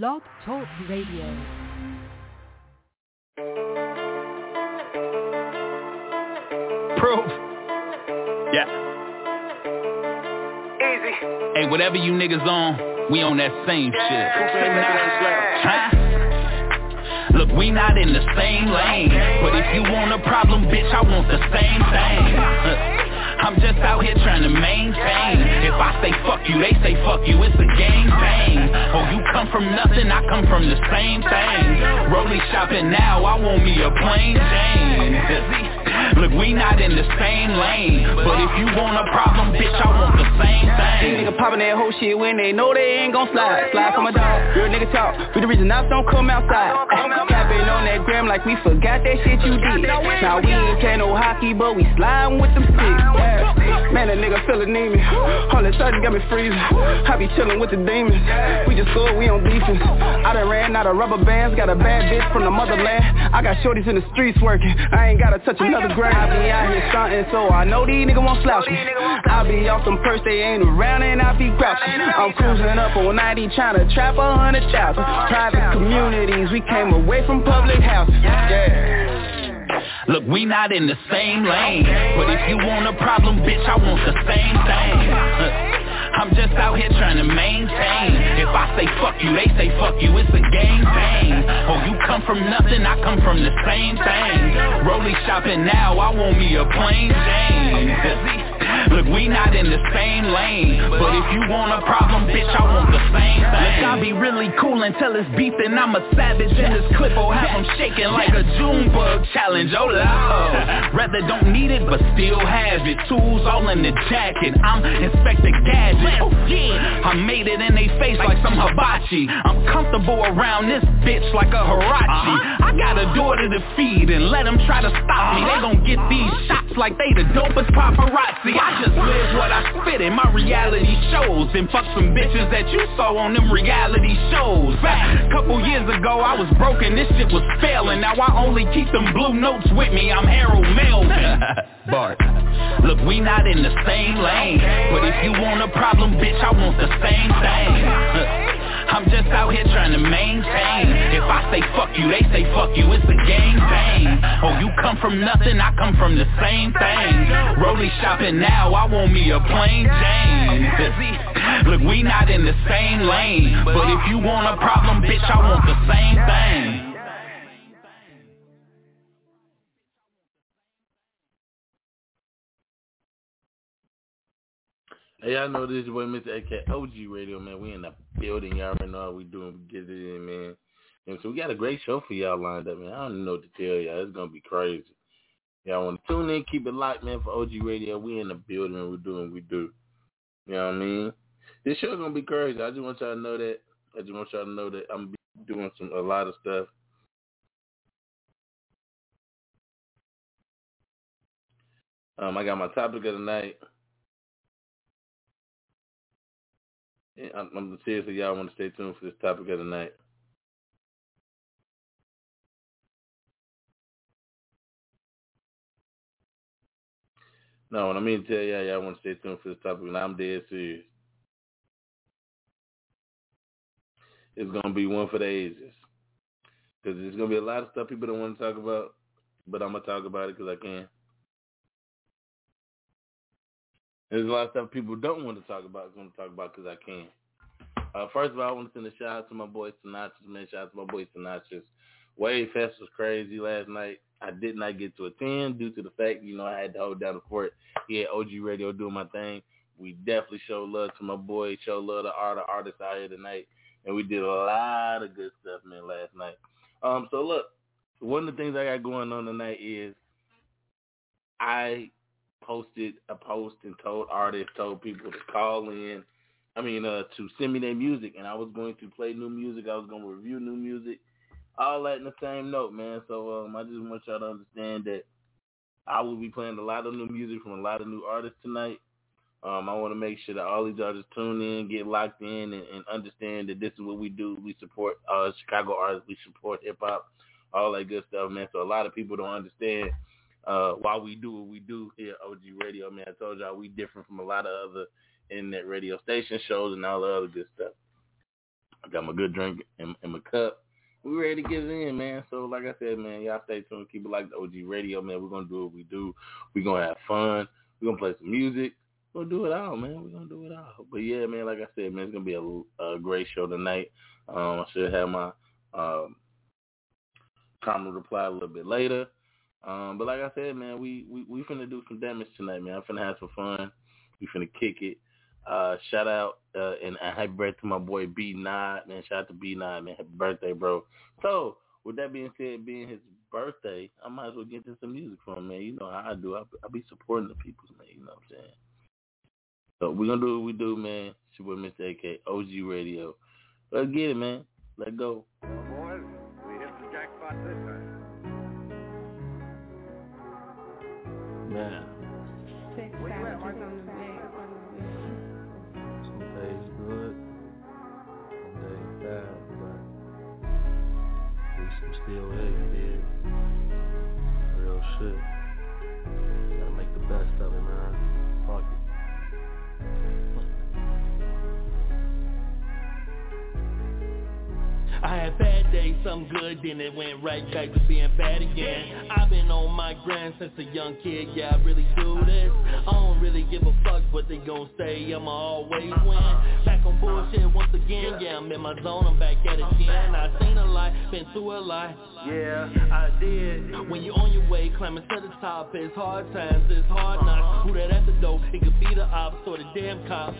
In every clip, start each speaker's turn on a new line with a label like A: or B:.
A: Blog Talk Radio.
B: Proof. Yeah. Easy. Hey, whatever you niggas on, we on that same shit. Huh? Look, we not in the same lane. But if you want a problem, bitch, I want the same thing. I'm just out here trying to maintain. If I say fuck you, they say fuck you, it's a game thing. Oh, you come from nothing, I come from the same thing. Rollie shopping now, I want me a plain Jane Look, we not in the same lane. But if you want a problem, bitch, I want the same thing.
C: These niggas popping that whole shit when they know they ain't gon' slide. Slide for my dog, real nigga talk. We the reason I don't come outside. I'm Capping on that gram like we forgot that shit you did. Now we ain't play no hockey, but we sliding with them sticks. Man, that nigga feel anemia. All that surgery got me freezing. I be chillin' with the demons. We just scored, we on defense. I done ran out of rubber bands. Got a bad bitch from the motherland. I got shorties in the streets working. I ain't gotta touch another I be out here stuntin', so I know these niggas won't slouch me. I be off some purse, they ain't around and I be grouchy. I'm cruising up on 90 tryna trap a hundred thousand. Private communities, we came away from public houses. Yeah.
B: Look, we not in the same lane. But if you want a problem, bitch, I want the same thing I'm just out here trying to maintain. If I say fuck you, they say fuck you, it's a game thing. Oh, you come from nothing, I come from the same thing. Rollie shopping now, I want me a plain Jane Look, we not in the same lane. But if you want a problem, bitch, I want the same thing. Look, I be really cool until it's beef and I'm a savage in this clip. Will have them shaking like a June bug challenge, oh lord. Rather don't need it, but still have it. Tools all in the jacket, I'm Inspector Gadget. Oh yeah, I made it in they face like some hibachi. I'm comfortable around this bitch like a Huarache. Uh-huh. I got a door to feed and let them try to stop me. They uh-huh. gon' get these shots like they the dopest paparazzi I just live what I spit in my reality shows And fuck some bitches that you saw on them reality shows. Fact, couple years ago I was broken, this shit was failing. Now I only keep them blue notes with me, I'm Harold Melvin. Bart. Look, we not in the same lane. But if you want a problem, bitch, I want the same thing I'm just out here trying to maintain. If I say fuck you, they say fuck you, it's a game thing. Oh, you come from nothing, I come from the same thing. Rollie shopping now, I want me a plain Jane. Look, we not in the same lane. But if you want a problem, bitch, I want the same thing
D: Hey, y'all know this is boy Mr. AK OG Radio, man. We in the building. Y'all already know how we doing. Get it in, man. And so we got a great show for y'all lined up, man. I don't know what to tell y'all. It's gonna be crazy. Y'all want to tune in, keep it locked, man. For OG Radio, we in the building. We're doing what we do. You know what I mean? This show's gonna be crazy. I just want y'all to know that. I just want y'all to know that I'm doing some a lot of stuff. Um, I got my topic of the night. I'm, I'm seriously, y'all want to stay tuned for this topic of the night. No, what I mean to tell y'all, y'all want to stay tuned for this topic, and I'm dead serious. It's gonna be one for the ages, because there's gonna be a lot of stuff people don't want to talk about, but I'm gonna talk about it because I can. There's a lot of stuff people don't want to talk about. I'm going to talk about because I can. Uh, first of all, I want to send a shout out to my boy Sinatras, man. Shout out to my boy Sinatras. Wave Fest was crazy last night. I did not get to attend due to the fact, you know, I had to hold down the fort. He had OG Radio doing my thing. We definitely show love to my boy, Show love to all the artists out here tonight. And we did a lot of good stuff, man, last night. Um, so look, one of the things I got going on tonight is I posted a post and told artists, told people to call in. I mean, uh, to send me their music, and I was going to play new music. I was going to review new music, all that in the same note, man. So um, I just want y'all to understand that I will be playing a lot of new music from a lot of new artists tonight. Um, I want to make sure that all these artists tune in, get locked in, and, and understand that this is what we do. We support uh, Chicago artists. We support hip hop, all that good stuff, man. So a lot of people don't understand uh, why we do what we do here at OG Radio, man. I told y'all we different from a lot of other internet radio station shows and all the other good stuff. I got my good drink in, in my cup. We ready to get in, man. So like I said, man, y'all stay tuned. Keep it like the OG radio, man. We're gonna do what we do. We're gonna have fun. We're gonna play some music. Gonna do it all, man. We're gonna do it all. But yeah, man, like I said, man, it's gonna be a, a great show tonight. Um, I should have my um, comment reply a little bit later. Um, but like I said, man, we, we we finna do some damage tonight, man. I'm finna have some fun. We finna kick it. Uh, shout out uh, and happy birthday to my boy B Nod, man. Shout out to B Nod, man. Happy birthday, bro. So with that being said, being his birthday, I might as well get into some music for him, man. You know how I do. I I be supporting the people, man. You know what I'm saying? So we're gonna do what we do, man. It's your boy Mr. AK, OG Radio. Let's get it, man. Let's go.
E: Boys, we hit the jackpot this time.
A: The bed.
F: some days good, some days bad, but at least I'm still here, you? Real shit.
G: Bad days, some good, then it went right back to being bad again. I've been on my grind since a young kid, yeah, I really do this. I don't really give a fuck what they gon' say, I'ma always win. Back on bullshit once again, yeah, I'm in my zone, I'm back at it again. I seen a lot, been through a lot. Yeah, I did. When you on your way, climbing to the top, it's hard times, it's hard knocks. Who that at the door? It could be the ops or the damn cops.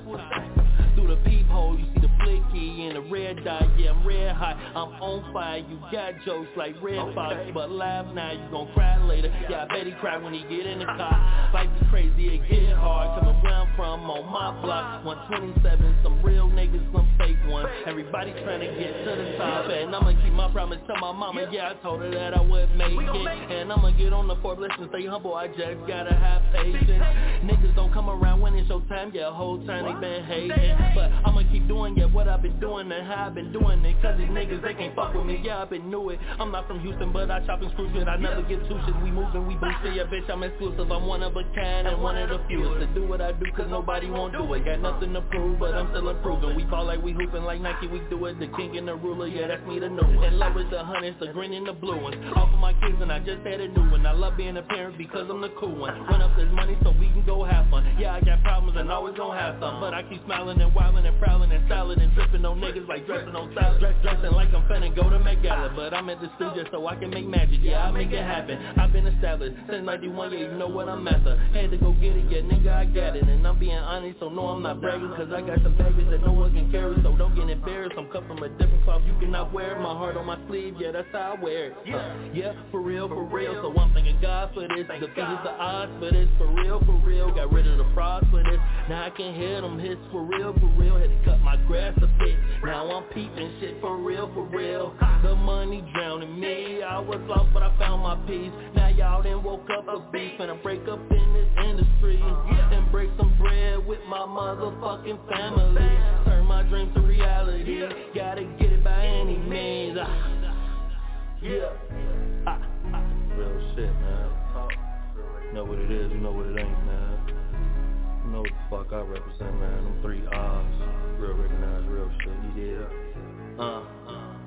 G: Through the peephole, you see the flicky and the red dot. Yeah, I'm red hot. I'm on fire. You got jokes like Redd Foxx, but laugh now. You gon' cry later. Yeah, I bet he cry when he get in the car. Life is crazy, it get hard. Coming where I'm from on my block. 127, some real niggas, some fake ones. Everybody trying to get to the top, and I'ma keep my promise to my mama. Yeah, I told her that I would make it, and I'ma get on the Forbes list and stay humble. I just gotta have patience. Niggas don't come around when it's your time. Yeah, whole time they been hating. But I'ma keep doing yeah what I've been doing and how I've been doing it. Cause these niggas they can't fuck with me, yeah I've been knew it. I'm not from Houston but I chop and screw shit I never get two shit, we moving, we boosting. Yeah bitch I'm exclusive, I'm one of a kind and one of the fewest To do what I do cause nobody won't do it. Got nothing to prove but I'm still improving. We ball like we hooping like Nike, we do it. The king and the ruler, yeah that's me the new one. In love is the hunters, the green and the blue ones. Off of my kids and I just had a new one. I love being a parent because I'm the cool one. Run up this money so we can go have fun. Yeah I got problems and always gon' have some But I keep smiling and wildin' and prowling and styling and dripping on niggas like dressing on salad. Dress, dressing like I'm finna go to Gala, but I'm at the studio so I can make magic. Yeah, I make it happen. I've been established since '91. Yeah, you know what I'm after. Had to go get it, yeah, nigga, I got it. And I'm being honest, so no, I'm not bragging, cause I got some baggage that no one can carry. So don't get embarrassed. I'm cut from a different cloth. You cannot wear it. My heart on my sleeve. Yeah, that's how I wear it. Yeah, uh, yeah, for real, for real. So I'm thanking God for this. Defeated the odds for this. For real, for real. Got rid of the frauds for this. Now I can hear them hits for real, for real. Had to cut my grass a bit. Now I'm peeping shit for real, for real. The money drowning me. I was lost, but I found my peace. Now y'all done woke up a beef and I break up in this industry and break some bread with my motherfucking family. Turn my dreams to reality. Gotta get it by any means. Ah. Yeah. Ah, ah.
F: Real shit, man. Know what it is, you know what it ain't, man. You know what the fuck I represent, man. Them three R's. Real recognized, real shit. You did.
G: Uh,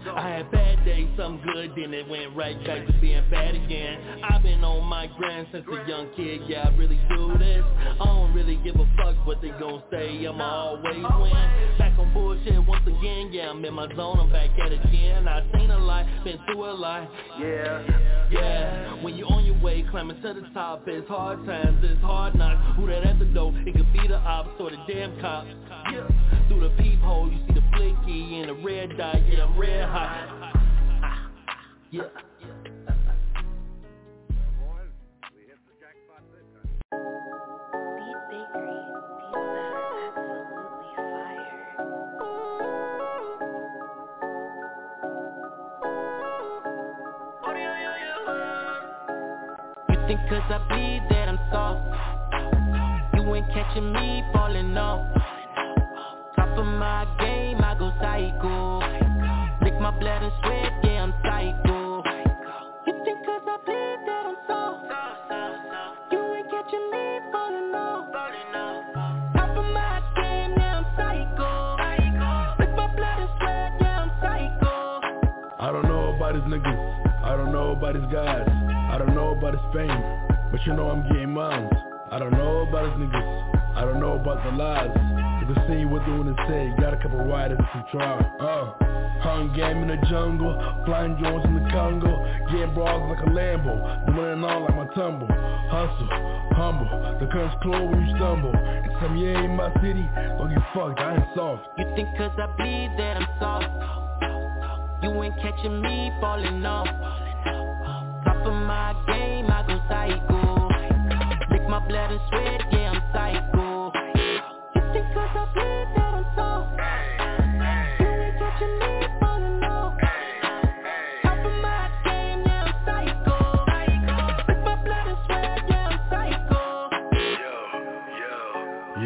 G: I had bad days, some good, then it went right back to being bad again. I've been on my grind since a young kid, yeah, I really do this. I don't really give a fuck what they gon' say, I'ma always win. Back on bullshit once again, yeah, I'm in my zone, I'm back at it again. I seen a lot, been through a lot, yeah, yeah. When you on your way, climbing to the top, it's hard times, it's hard knocks. Who that at the door? It could be the ops or the damn cops. Yeah. Through the peephole, you see the flicky and the red dot, yeah, I'm red hot.
H: You think cause I bleed that I'm soft. You ain't catching me falling off. Top of my game, I go psycho blood and sweat, yeah, I'm psycho. You think cause I bleed that I'm soft? You ain't catching me falling off. Top of my game, yeah, I I don't know about
I: his niggas. I don't know about his guys. I don't know about his fame. But you know I'm getting mine. I don't know about his niggas. I don't know about the lies. You can see what they wanna say. Got a couple riders to try. Uh. Hung game in the jungle, flying drones in the Congo, getting bras like a Lambo, the money all like my tumble. Hustle, humble, the curtains close when you stumble. And some yeah in my city, don't get fucked, I ain't soft.
H: You think cause I bleed that I'm soft You ain't catching me falling off Top of my game, I go psycho my blood and sweat, yeah I'm psycho You cause I bleed that I'm soft You ain't me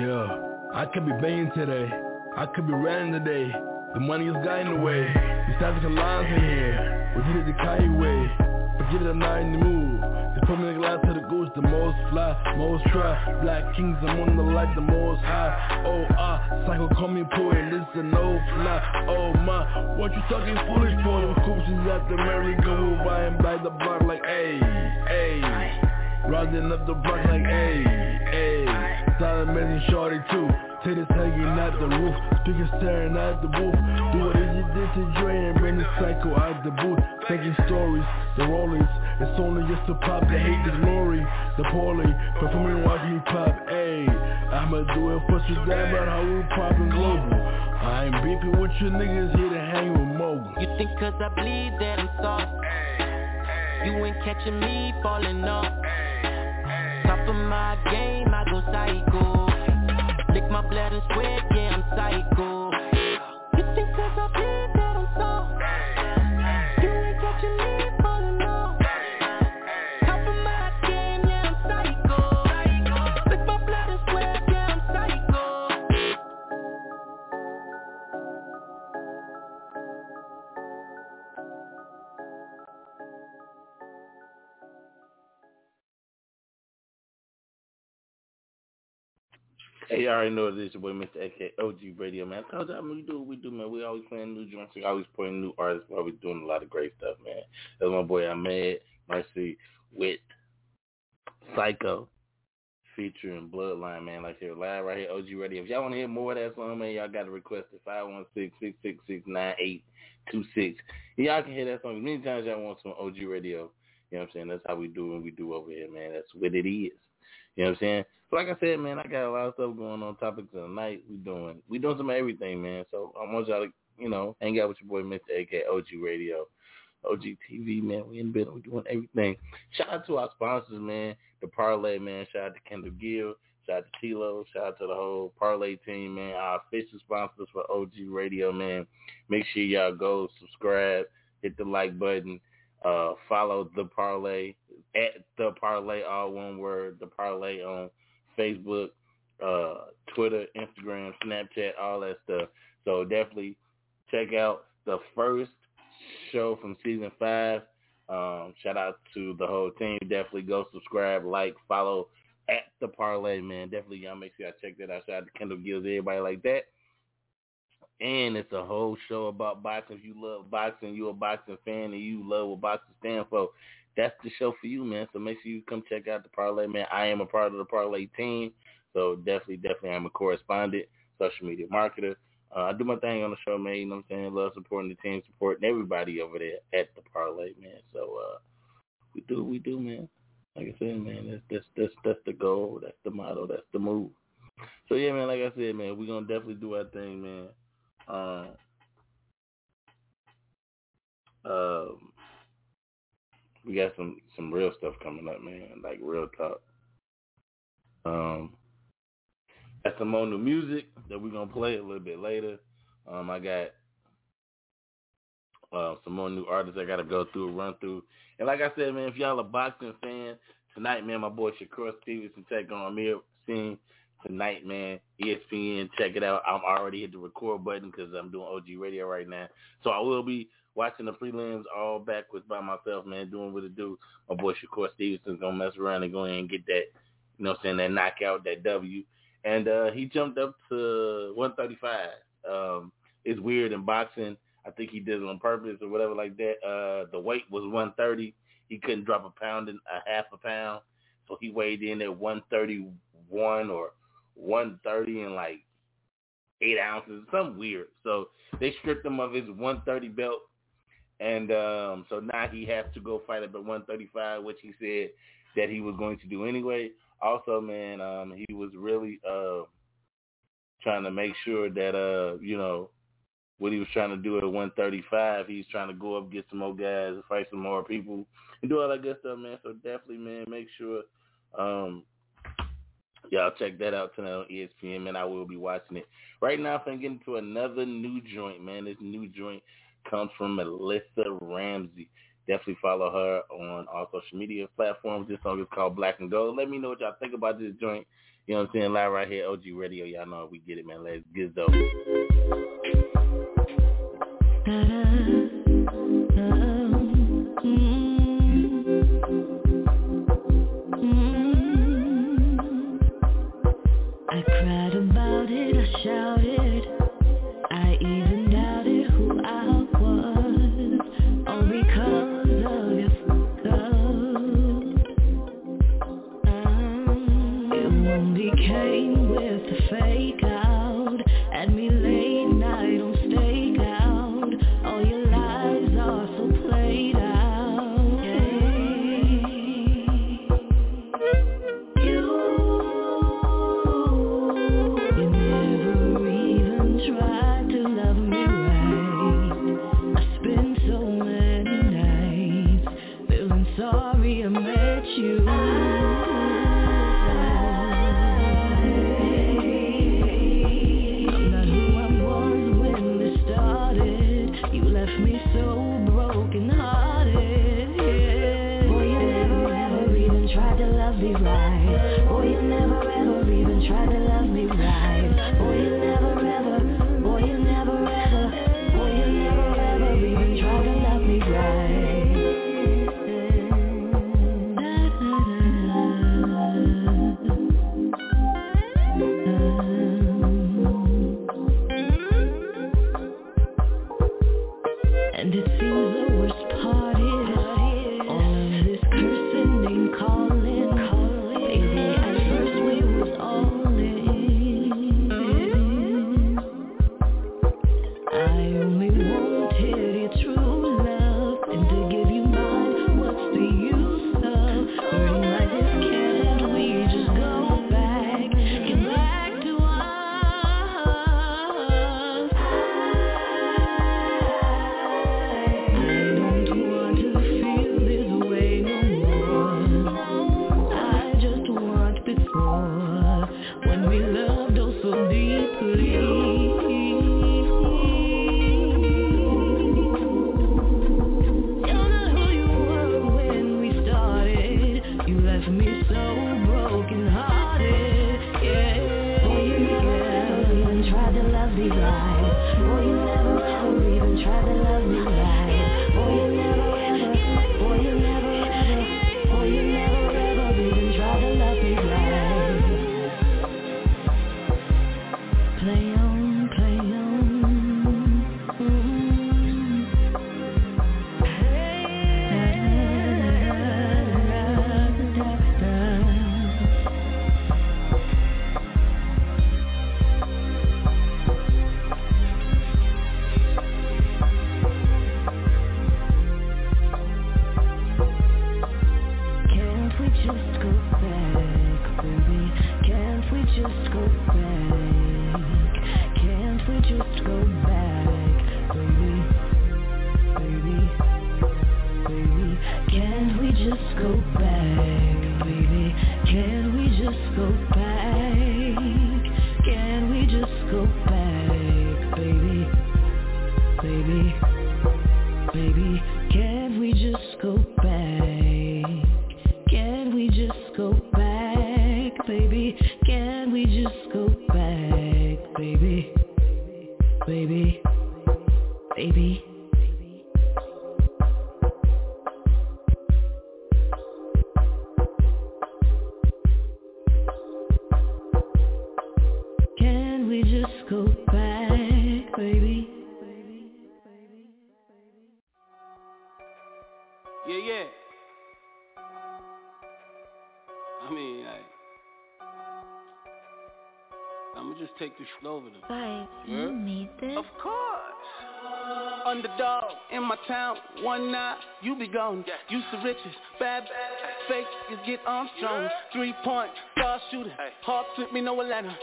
H: of
I: I could be banging today. I could be running today. The money is got in the way. Tactical lines in here. We did it the Kanye way. Forget it, I'm not in the mood. Just put me in the glass to the goose, the most fly, most try. Black kings, I'm on the light, the most high. Oh, ah, psycho call me poet, listen, no fly. Oh, my, what you talking foolish for? Them coaches at the merry-go, buying by the block like, hey, hey. Rounding up the block like, hey, hey. Silent amazing shorty too. Titties hanging at the roof, speakers staring at the booth. Do what you did to Dre and bring the psycho out the booth. Taking stories, the rollers. It's only just to pop, they hate the glory. The poorly, performing watch me pop. Ayy, I'ma do it for you down about how we poppin' global. I ain't beefing with you niggas here to hang with mogul.
H: You think cause I bleed that I'm soft You ain't catching me falling off Of my game, I go psycho. Lick my blood and sweat, yeah I'm psycho. You think I
D: Hey, you already know it is your boy Mr. AK OG Radio, man. I told y'all we do what we do, man. We always playing new joints. We always playing new artists. We always doing a lot of great stuff, man. That's my boy Ahmed, Mercy, Wit, Psycho, featuring Bloodline, man. Like here, live right here, OG Radio. If y'all want to hear more of that song, man, y'all got to request it. 516-666-9826. Y'all can hear that song as many times y'all want some OG Radio. You know what I'm saying? That's how we do what we do over here, man. That's what it is. You know what I'm saying? So like I said, man, I got a lot of stuff going on topics of the night. We doing we doing some everything, man. So I want y'all to, you know, hang out with your boy Mr. AK OG Radio. OG TV, man. We in the building. We doing everything. Shout out to our sponsors, man. The Parlay, man. Shout out to Kendall Gill. Shout out to Tilo. Shout out to the whole Parlay team, man. Our official sponsors for OG Radio, man. Make sure y'all go subscribe, hit the like button, uh, follow the Parlay at the Parlay, all one word. The Parlay on Facebook, uh, Twitter, Instagram, Snapchat, all that stuff. So definitely check out the first show from season five. Um, shout out to the whole team. Definitely go subscribe, like, follow at the parlay, man. Definitely y'all make sure y'all check that out. Shout out to Kendall Gills, everybody like that. And it's a whole show about boxing. If you love boxing, you're a boxing fan, and you love what boxing stand for, that's the show for you, man. So make sure you come check out the parlay, man. I am a part of the parlay team, so definitely, definitely, I'm a correspondent, social media marketer. Uh, I do my thing on the show, man. You know what I'm saying? Love supporting the team, supporting everybody over there at the parlay, man. So uh, we do, we do, man. Like I said, man, that's that's that's that's the goal, that's the motto, that's the move. So yeah, man. Like I said, man, we're gonna definitely do our thing, man. Um, um, we got some some real stuff coming up, man. Like real talk. Um, got some more new music that we're gonna play a little bit later. Um, I got uh, some more new artists I gotta go through, run through. And like I said, man, if y'all a boxing fan tonight, man, my boy Shakur Stevenson take on Amir Singh tonight, man. ESPN, check it out. I'm already hit the record button because I'm doing OG radio right now. So I will be watching the prelims all backwards by myself, man, doing what it do. My boy Shakur Stevenson's gonna mess around and go in and get that, you know what I'm saying, that knockout, that W. And uh he jumped up to 135. Um it's weird in boxing.
J: I think he did it on purpose or whatever like that. Uh, the weight was 130. He couldn't drop a pound and a half a pound, so he weighed in at 131 or 130 and like eight ounces, something weird. So they stripped him of his 130 belt, and um, so now he has to go fight at 135, which he said that he was going to do anyway. Also, man, um, he was really uh, trying to make sure that uh, you know what he was trying to do at 135. He's trying to go up, get some more guys, fight some more people, and do all that good stuff, man. So definitely, man, make sure um, y'all check that out tonight on ESPN, man. I will be watching it. Right now, I'm getting to another new joint, man. This new joint comes from Melissa Ramsey. Definitely follow her on all social media platforms. This song is called Black and Gold. Let me know what y'all think about this joint. You know what I'm saying? Live right here, OG Radio. Y'all know we get it, man. Let's get though.
C: I mean, I, I'ma just take this shit over them.
K: Vibes,
C: Yeah.
K: you need this?
C: Of course. Underdog in my town, one night, you be gone. Used to riches, bad, bad, fake, is get Armstrong. Three point, star shooter, hard flip me no Atlanta.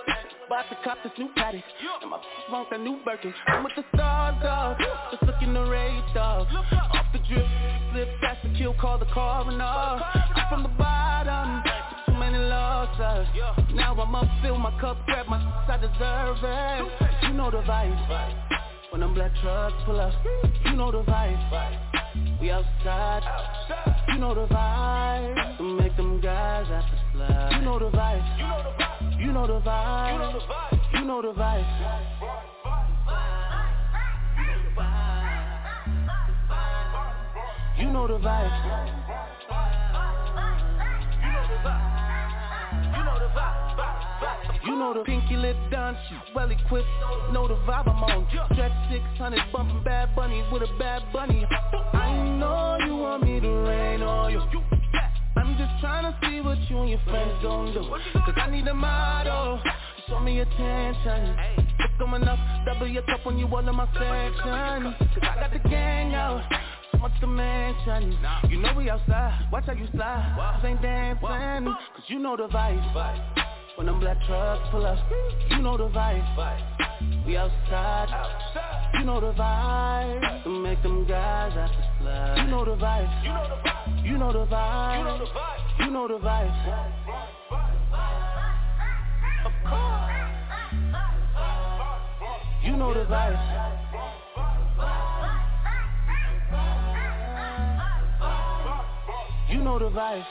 C: About to cop this new paddock, and my want that new Birkin. I'm with the stars, dog, just looking the radar. Off the drip, slip past the kill, call the coroner. I'm from the bottom, too many losses. Now I'm up, fill my cup, grab my I deserve it. You know the vibe. When them black trucks pull up, you know the vibe. We outside, you know the vibe. To make them guys have to slide. You know the vibe. You know the vibe. You know the vibe. You know the vibe. You know the pinky lip done, she well equipped, know the vibe I'm on. Stretch 600, bumping bad bunny with a bad bunny. I know you want me to rain on you. I'm just trying to see what you and your friends gon' do. Cause I need a model, show me attention. Coming up, double your cup when you all in my section. Cause I got the gang out. So much to mention You know we outside, watch how you slide This ain't dancing, cause you know the vibe when them black trucks pull up, you know the vibe. We outside, you know the vibe. To make them guys have to slide. You know the vibe. You know the vibe. You know the vibe. You know the vibe.
L: Of course. You know the vibe. You know the vibe.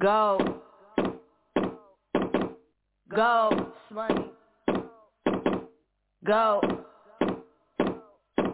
M: Go. Go. Money. Go.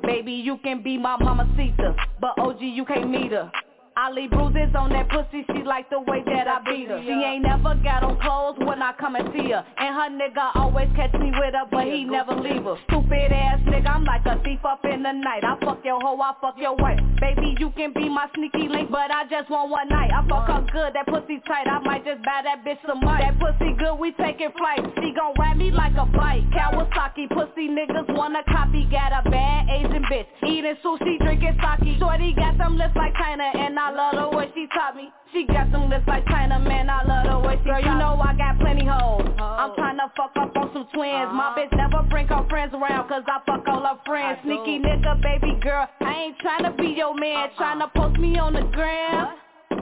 M: Baby, you can be my mamacita, but OG, you can't meet her. I leave bruises on that pussy, she like the way that I beat her. She ain't never got on clothes when I come and see her. And her nigga always catch me with her, but he never leave her. Stupid ass nigga, I'm like a thief up in the night. I fuck your hoe, I fuck your wife. Baby, you can be my sneaky link, but I just want one night. I fuck her good, that pussy tight. I might just buy that bitch some mic. That pussy good, we taking flight. She gon' ride me like a bike. Kawasaki, pussy niggas wanna copy. Got a bad Asian bitch, eating sushi, drinking sake. Shorty got them lips like China, and I love the way she taught me. She got some lips like China, man. I love the way she Girl, you know I got plenty hoes. Oh. I'm tryna fuck up on some twins. My uh-huh. bitch never bring her friends around, cause I fuck all her friends. Sneaky nigga, baby girl. I ain't tryna be your man. Uh-uh. Tryna post me on the gram.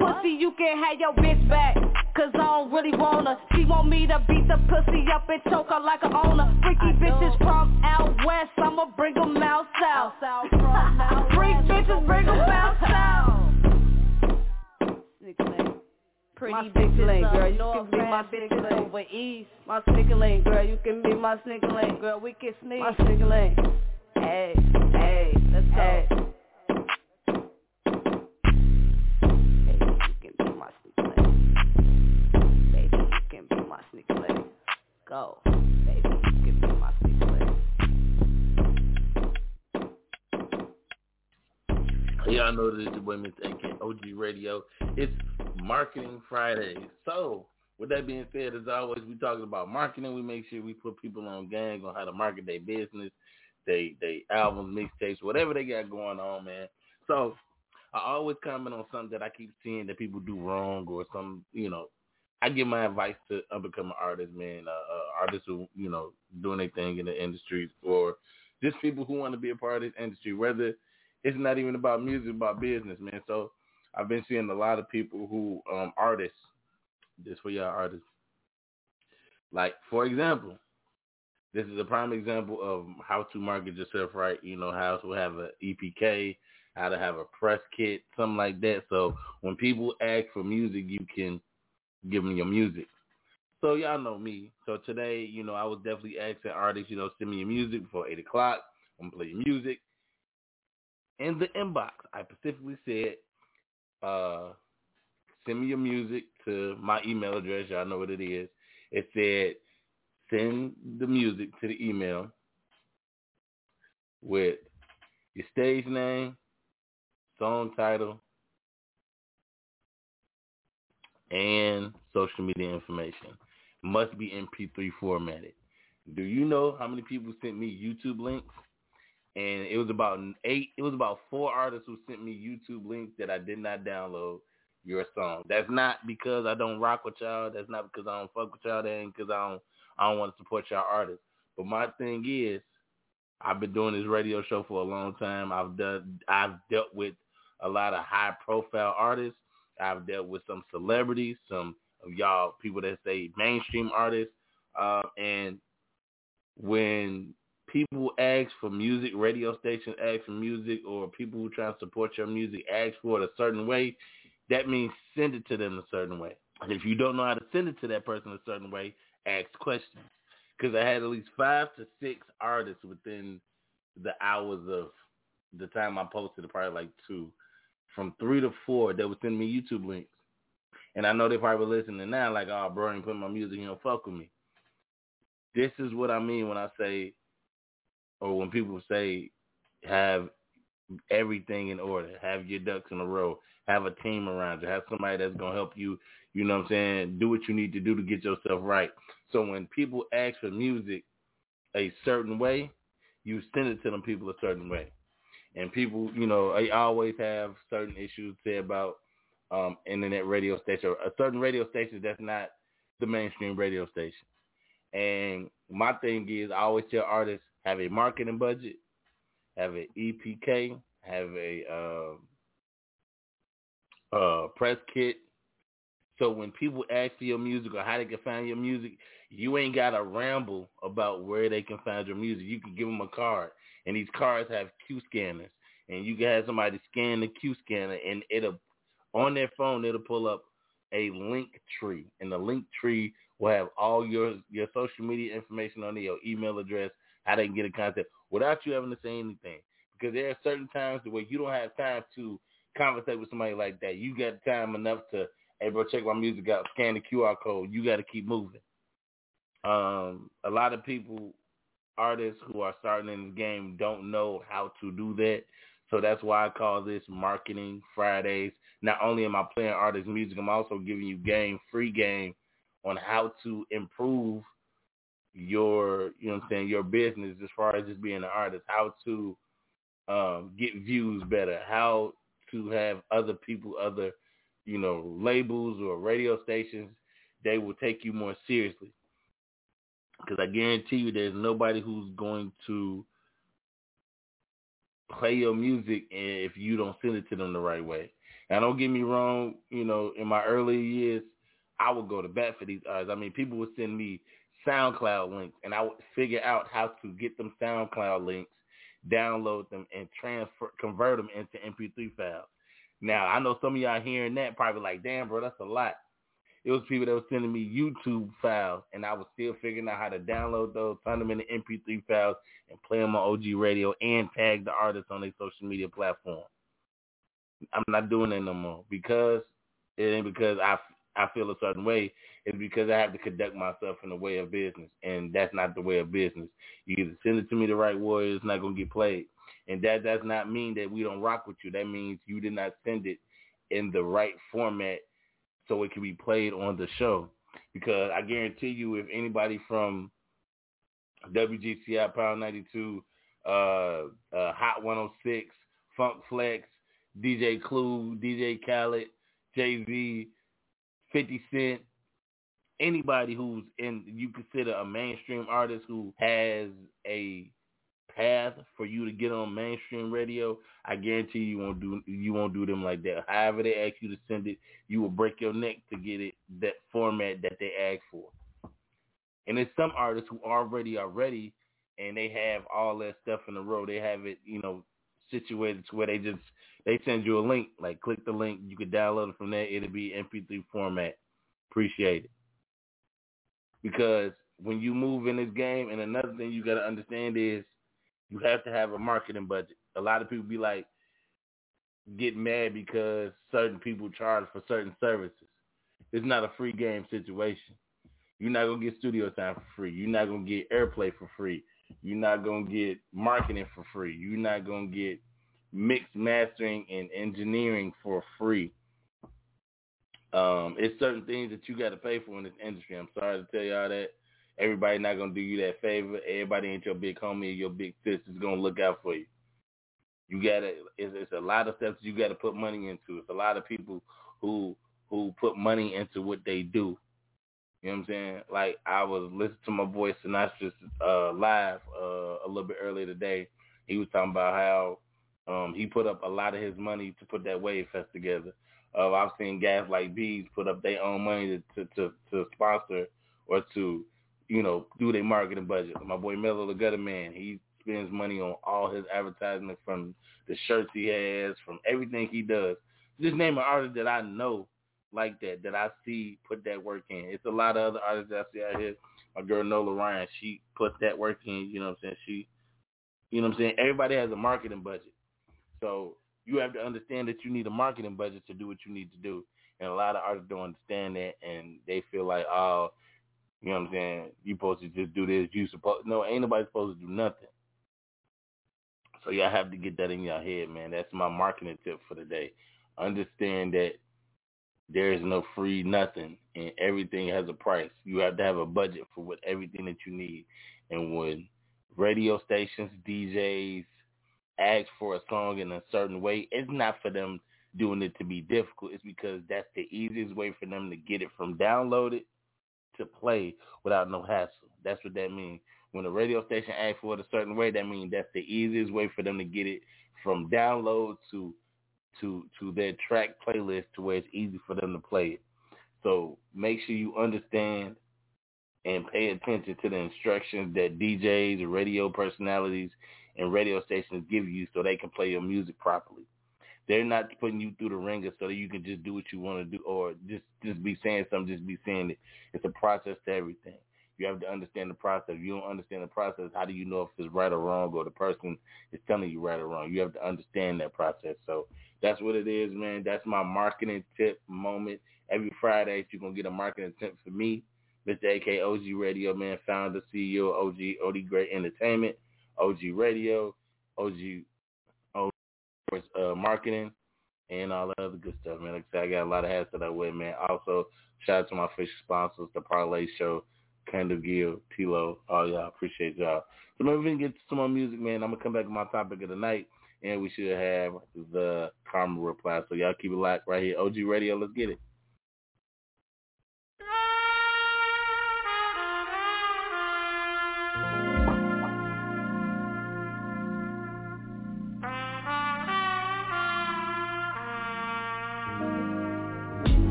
M: Pussy, you can have your bitch back. Cause I don't really want her. She want me to beat the pussy up and choke her like a owner. Freaky bitches from out west, I'ma bring them out south. Freak bitches, bring them out south. Pretty my bitch lane, girl, you can be my bitch lane. Over east, my sneaker lane, girl, you can be my sneaker lane, girl. We can sneak my sneaker lane. Hey, hey, let's go. Hey.
N: You can be my snicker lane. Baby, you can be my snicker lane.
M: Go, baby, you can be my sneaker lane.
D: Y'all know this is your boy Mr. AK OG Radio. It's Marketing Friday. So, with that being said, as always, we talking about marketing. We make sure we put people on gang on how to market their business, they they albums, mixtapes, whatever they got going on, man. So, I always comment on something that I keep seeing that people do wrong or some, you know, I give my advice to unbecoming artists, man, uh, uh, artists who, you know, doing their thing in the industry or just people who want to be a part of this industry, whether it's not even about music, about business, man. So I've been seeing a lot of people who, um, artists, this for y'all artists. Like, for example, this is a prime example of how to market yourself right. You know, how to have an EPK, how to have a press kit, something like that. So when people ask for music, you can give them your music. So y'all know me. So today, you know, I was definitely asking artists, you know, send me your music before 8 o'clock. I'm to play your music. In the inbox, I specifically said, uh, send me your music to my email address. Y'all know what it is. It said, send the music to the email with your stage name, song title, and social media information. Must be MP3 formatted. Do you know how many people sent me YouTube links? And it was about eight. It was about four artists who sent me YouTube links that I did not download your song. That's not because I don't rock with y'all. That's not because I don't fuck with y'all. That ain't because I don't. I don't want to support y'all artists. But my thing is, I've been doing this radio show for a long time. I've done. I've dealt with a lot of high profile artists. I've dealt with some celebrities, some of y'all people that say mainstream artists, uh, and when people who ask for music, radio stations ask for music, or people who try to support your music ask for it a certain way, that means send it to them a certain way. And if you don't know how to send it to that person a certain way, ask questions. Because I had at least five to six artists within the hours of the time I posted, probably like two, from three to four that would send me YouTube links. And I know they probably listening now like, oh, bro, ain't putting my music, you don't fuck with me. This is what I mean when I say, or when people say, have everything in order, have your ducks in a row, have a team around you, have somebody that's going to help you, you know what I'm saying, do what you need to do to get yourself right. So when people ask for music a certain way, you send it to them people a certain way. And people, you know, I always have certain issues say about um, internet radio station, a certain radio station that's not the mainstream radio station. And my thing is, I always tell artists have a marketing budget, have an EPK, have a uh, uh, press kit. So when people ask for your music or how they can find your music, you ain't got to ramble about where they can find your music. You can give them a card, and these cards have Q scanners, and you can have somebody scan the Q scanner, and it'll on their phone it'll pull up a link tree, and the link tree will have all your your social media information on it, your email address, how they can get in contact without you having to say anything. Because there are certain times where you don't have time to conversate with somebody like that. You got time enough to, hey bro, check my music out, scan the QR code. You got to keep moving. Um, a lot of people, artists who are starting in this game, don't know how to do that. So that's why I call this Marketing Fridays. Not only am I playing artist music, I'm also giving you game, free game on how to improve your, you know what I'm saying, your business as far as just being an artist, how to um, get views better, how to have other people, other, you know, labels or radio stations, they will take you more seriously. Because I guarantee you there's nobody who's going to play your music if you don't send it to them the right way. Now, don't get me wrong, you know, in my early years, I would go to bat for these artists. I mean, people would send me SoundCloud links, and I would figure out how to get them SoundCloud links, download them, and transfer, convert them into MP3 files. Now, I know some of y'all hearing that probably like, damn, bro, that's a lot. It was people that were sending me YouTube files, and I was still figuring out how to download those, turn them into MP3 files, and play them on OG Radio, and tag the artists on their social media platform. I'm not doing that no more because it ain't because I I feel a certain way. It's because I have to conduct myself in the way of business, and that's not the way of business. You either send it to me the right way, it's not gonna get played, and that does not mean that we don't rock with you. That means you did not send it in the right format so it can be played on the show. Because I guarantee you, if anybody from WGCI Power 92, uh, uh, Hot 106, Funk Flex, DJ Clue, DJ Khaled, Jay Z, 50 Cent, anybody who's in, you consider a mainstream artist who has a path for you to get on mainstream radio, I guarantee you won't do you won't do them like that. However they ask you to send it, you will break your neck to get it that format that they ask for. And there's some artists who already are ready and they have all that stuff in a row. They have it, you know, situated to where they just they send you a link, like click the link, you can download it from there. It'll be MP3 format. Appreciate it. Because when you move in this game, and another thing you got to understand is you have to have a marketing budget. A lot of people be like, get mad because certain people charge for certain services. It's not a free game situation. You're not gonna get studio time for free. You're not gonna get airplay for free. You're not gonna get marketing for free. You're not gonna get mixed mastering and engineering for free. Um, it's certain things that you got to pay for in this industry. I'm sorry to tell y'all that. Everybody not gonna do you that favor. Everybody ain't your big homie or your big sister's gonna look out for you. You gotta. It's, it's a lot of steps you got to put money into. It's a lot of people who who put money into what they do. You know what I'm saying? Like I was listening to my boy Sinatra uh, live uh, a little bit earlier today. He was talking about how um, he put up a lot of his money to put that Wave Fest together. I've seen guys like Bees put up their own money to, to, to sponsor or to you know, do their marketing budget. My boy Melo the Gutter Man, he spends money on all his advertisement from the shirts he has, from everything he does. Just name an artist that I know like that, that I see put that work in. It's a lot of other artists that I see out here. My girl Nola Ryan, she put that work in, you know what I'm saying? She, you know what I'm saying? Everybody has a marketing budget. So you have to understand that you need a marketing budget to do what you need to do. And a lot of artists don't understand that and they feel like, oh, you know what I'm saying? You supposed to just do this. You supposed no, ain't nobody supposed to do nothing. So y'all have to get that in your head, man. That's my marketing tip for the day. Understand that there is no free nothing, and everything has a price. You have to have a budget for what everything that you need. And when radio stations, DJs ask for a song in a certain way, it's not for them doing it to be difficult. It's because that's the easiest way for them to get it from downloaded to play without no hassle. That's what that means. When a radio station asks for it a certain way, that means that's the easiest way for them to get it from download to to to their track playlist to where it's easy for them to play it. So make sure you understand and pay attention to the instructions that DJs radio personalities and radio stations give you so they can play your music properly. They're not putting you through the ringer so that you can just do what you want to do or just just be saying something, just be saying it. It's a process to everything. You have to understand the process. If you don't understand the process, how do you know if it's right or wrong or the person is telling you right or wrong? You have to understand that process. So that's what it is, man. That's my marketing tip moment. Every Friday, you're going to get a marketing tip for me, Mr. AK OG Radio, man, founder, CEO, OG, OD Great Entertainment, OG Radio, OG, OG uh, Marketing, and all that other good stuff, man. Like I said, I got a lot of hats that I wear, man. Also, shout out to my official sponsors, The Parlay Show, Kendall Gill, Tilo, all y'all. Appreciate y'all. So maybe we can get to some more music, man. I'm going to come back with my topic of the night, and we should have the Caramel Reply. So y'all keep it locked right here. OG Radio, let's get it.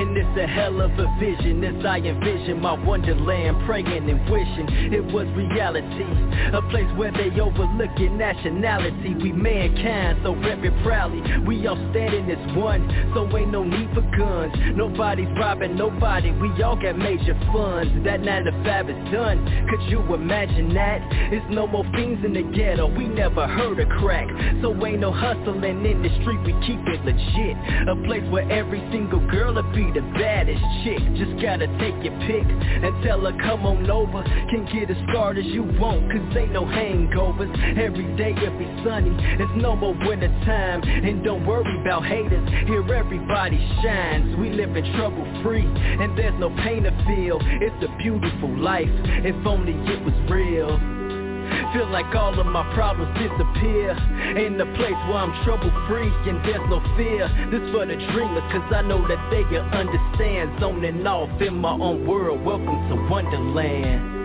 G: And it's a hell of a vision As I envision my wonderland Praying and wishing it was reality. A place where they overlook your nationality. We mankind, so rep it proudly We all standing as one. So ain't no need for guns. Nobody's robbing nobody. We all got major funds. That 9 to 5 is done. Could you imagine that? It's no more fiends in the ghetto. We never heard a crack. So ain't no hustling in the street. We keep it legit. A place where every single girl will be the baddest chick. Just gotta take your pick and tell her come on over. Can get as scarred as you want cause ain't no hangovers. Every day it'll be sunny, it's no more winter time. And don't worry about haters, here everybody shines. We live in trouble free and there's no pain to feel. It's a beautiful life, if only it was real Feel like all of my problems disappear. In the place where I'm trouble free and there's no fear. This for the dreamers cause I know that they can understand. Zoning off in my own world, welcome to Wonderland.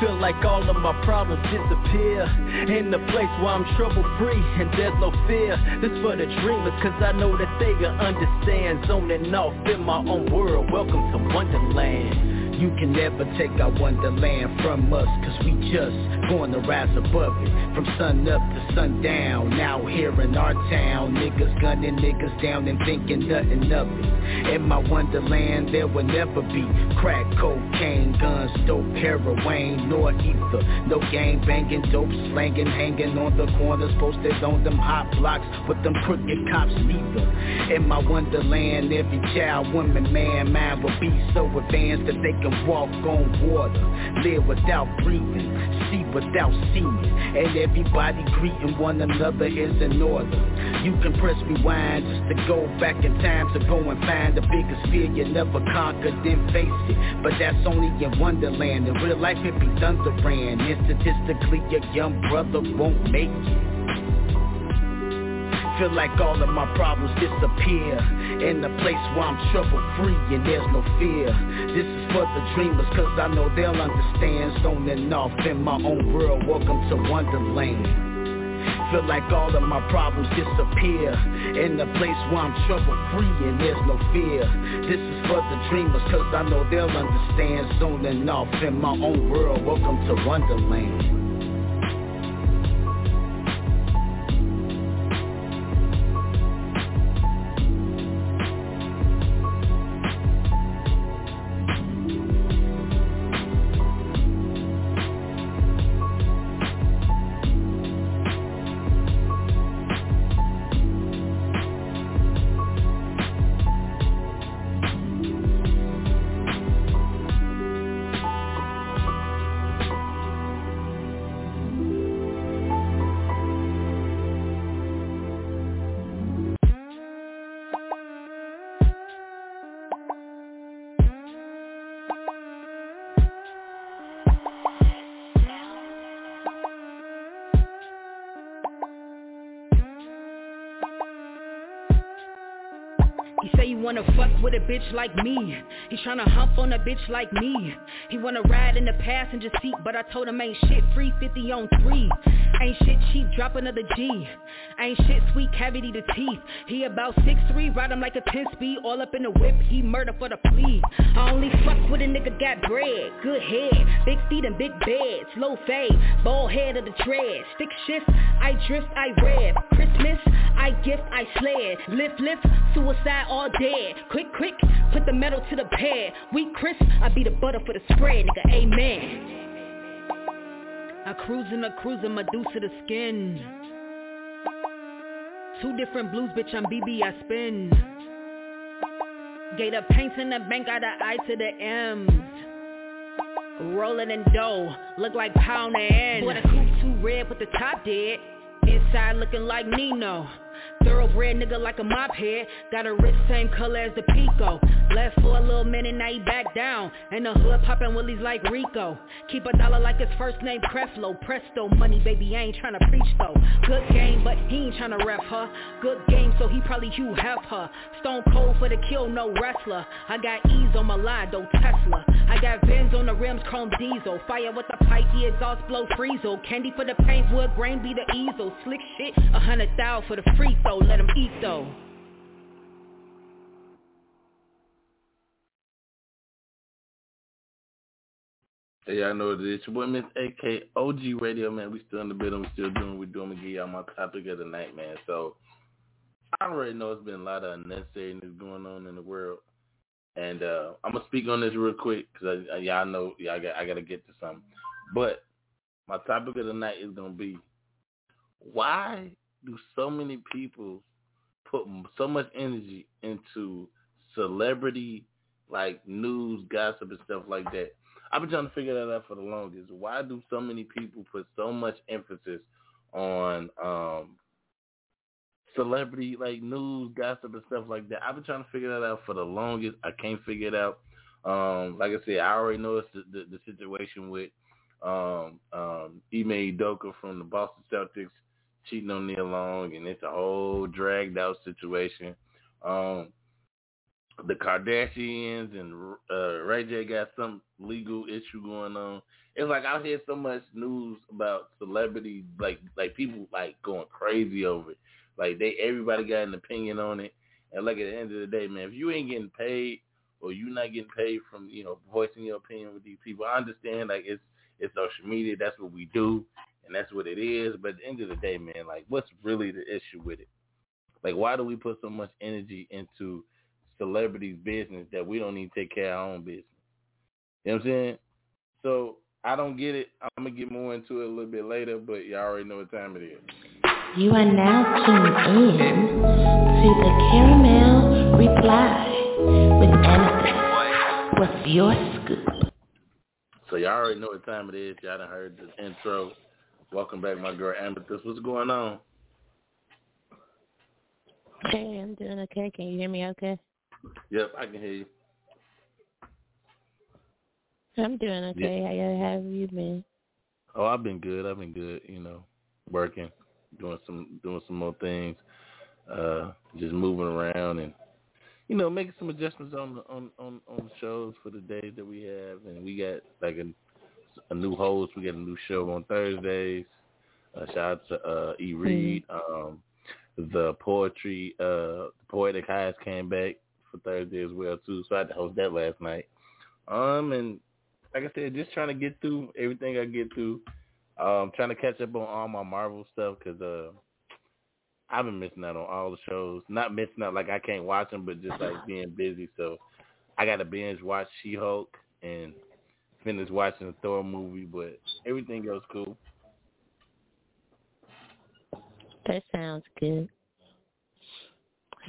G: Feel like all of my problems disappear. In the place where I'm trouble free and there's no fear. This for the dreamers cause I know that they can understand. Zoning off in my own world, welcome to Wonderland
O: you can never take our wonderland from us Cause we just gonna rise above it. From sun up to sundown Now here in our town Niggas gunning niggas down and thinking nothing of it. In my wonderland there will never be Crack, cocaine, guns, dope, heroin Nor ether. No gang banging, dope slanging Hanging on the corners Posted on them hot blocks With them crooked cops neither. In my wonderland Every child, woman, man, man will be so advanced that they can walk on water, live without breathing, see without seeing, and everybody greeting one another is in order. You can press rewind just to go back in time to go and find the biggest fear you never conquered, then face it. But that's only in Wonderland. In real life it be thunderbrand, and statistically your young brother won't make it. Feel like all of my problems disappear. In a place where I'm trouble free and there's no fear. This is for the dreamers cause I know they'll understand. Zoning off in my own world, welcome to Wonderland. Feel like all of my problems disappear. In a place where I'm trouble free and there's no fear. This is for the dreamers cause I know they'll understand. Zoning off in my own world, welcome to Wonderland
P: wanna fuck with a bitch like me. He tryna hump on a bitch like me. He wanna ride in the passenger seat, but I told him ain't shit free 50 on 3. Ain't shit cheap, drop another G. Ain't shit sweet, cavity to teeth. He about 6'3", ride him like a 10 speed, all up in the whip, he murder for the plea. I only fuck with a nigga got bread, good head, big feet and big beds, low fade, bald head of the dread, stick shift, I drift, I rev, Christmas, I gift, I sled, lift, lift, suicide all dead, quick, quick, put the metal to the pad, we crisp, I be the butter for the spread, nigga, amen. I cruising, I cruising, Medusa the skin. Two different blues, bitch, I'm BB, I spin. Gator paints in the bank, got the I to the M's. Rolling in dough, look like pound and Boy, the coupe too red, but the top dead. Inside looking like Nino. Thoroughbred nigga like a mop head. Got a wrist same color as the Pico. Left for a little minute, now he back down. And the hood poppin' willies like Rico. Keep a dollar like his first name Creflo. Presto, money baby, I ain't tryna preach though. Good game, but he ain't tryna rep her. Good game, so he probably Hugh her. Stone cold for the kill, no wrestler. I got ease on my line, though Tesla. I got Benz on the rims, chrome diesel. Fire with the pipe, the exhaust blow freezel. Candy for the paint, wood grain be the easel. Slick shit, a hundred thou for the free throw. Let him eat though.
D: Hey, y'all know what it is. Your boy Miss AK OG Radio, man. We still in the building. We still doing what we're doing. We give y'all my topic of the night, man. So I already know it's been a lot of unnecessariness going on in the world, and uh, I'm gonna speak on this real quick because y'all know y'all got I gotta get to something. But my topic of the night is gonna be why do so many people put so much energy into celebrity like news, gossip, and stuff like that? I've been trying to figure that out for the longest. Why do so many people put so much emphasis on um celebrity like news, gossip, and stuff like that? I've been trying to figure that out for the longest. I can't figure it out. Um, like I said, I already noticed the, the, the situation with um, um, Ime Udoka from the Boston Celtics cheating on Nia Long, and it's a whole dragged out situation. Um, the Kardashians and uh, Ray J got some legal issue going on. It's like I hear so much news about celebrities, like like people like going crazy over it. Like they everybody got an opinion on it. And like at the end of the day, man, if you ain't getting paid or you not getting paid from you know voicing your opinion with these people, I understand like it's it's social media. That's what we do, and that's what it is. But at the end of the day, man, like what's really the issue with it? Like why do we put so much energy into celebrities' business that we don't even take care of our own business. You know what I'm saying? So I don't get it. I'm gonna get more into it a little bit later, but y'all already know what time it is.
L: You are now tuned in to the Caramel Reply with Amethyst. What's your scoop?
D: So y'all already know what time it is. Y'all done heard the intro. Welcome back, my girl Amethyst. What's going on?
Q: Hey, I'm doing okay. Can you hear me okay?
D: Yep, I can hear you.
Q: I'm doing okay. Yeah. How have you been?
D: Oh, I've been good. I've been good. You know, working, doing some doing some more things, uh, just moving around and you know making some adjustments on the on on on the shows for the days that we have. And we got like a a new host. We got a new show on Thursdays. Uh, shout out to uh, E. Reed. Mm-hmm. Um, the poetry, uh, the poetic highs came back for Thursday as well too. So I had to host that last night. Um, and like I said, just trying to get through everything I get through. Um, trying to catch up on all my Marvel stuff because uh, I've been missing out on all the shows. Not missing out like I can't watch them, but just like being busy. So I got to binge watch She Hulk and finish watching the Thor movie, but everything else cool.
Q: That sounds good.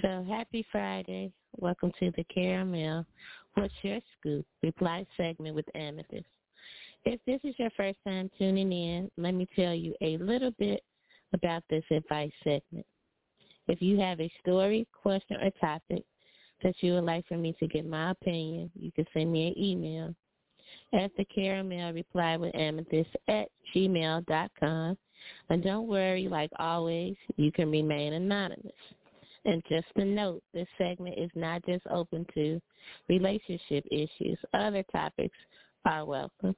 Q: So happy Friday. Welcome to the Caramel. What's your scoop? Reply segment with Amethyst. If this is your first time tuning in, let me tell you a little bit about this advice segment. If you have a story, question, or topic that you would like for me to get my opinion, you can send me an email at the caramel reply with amethyst at gmail.com. And don't worry, like always, you can remain anonymous. And just a note, this segment is not just open to relationship issues. Other topics are welcome.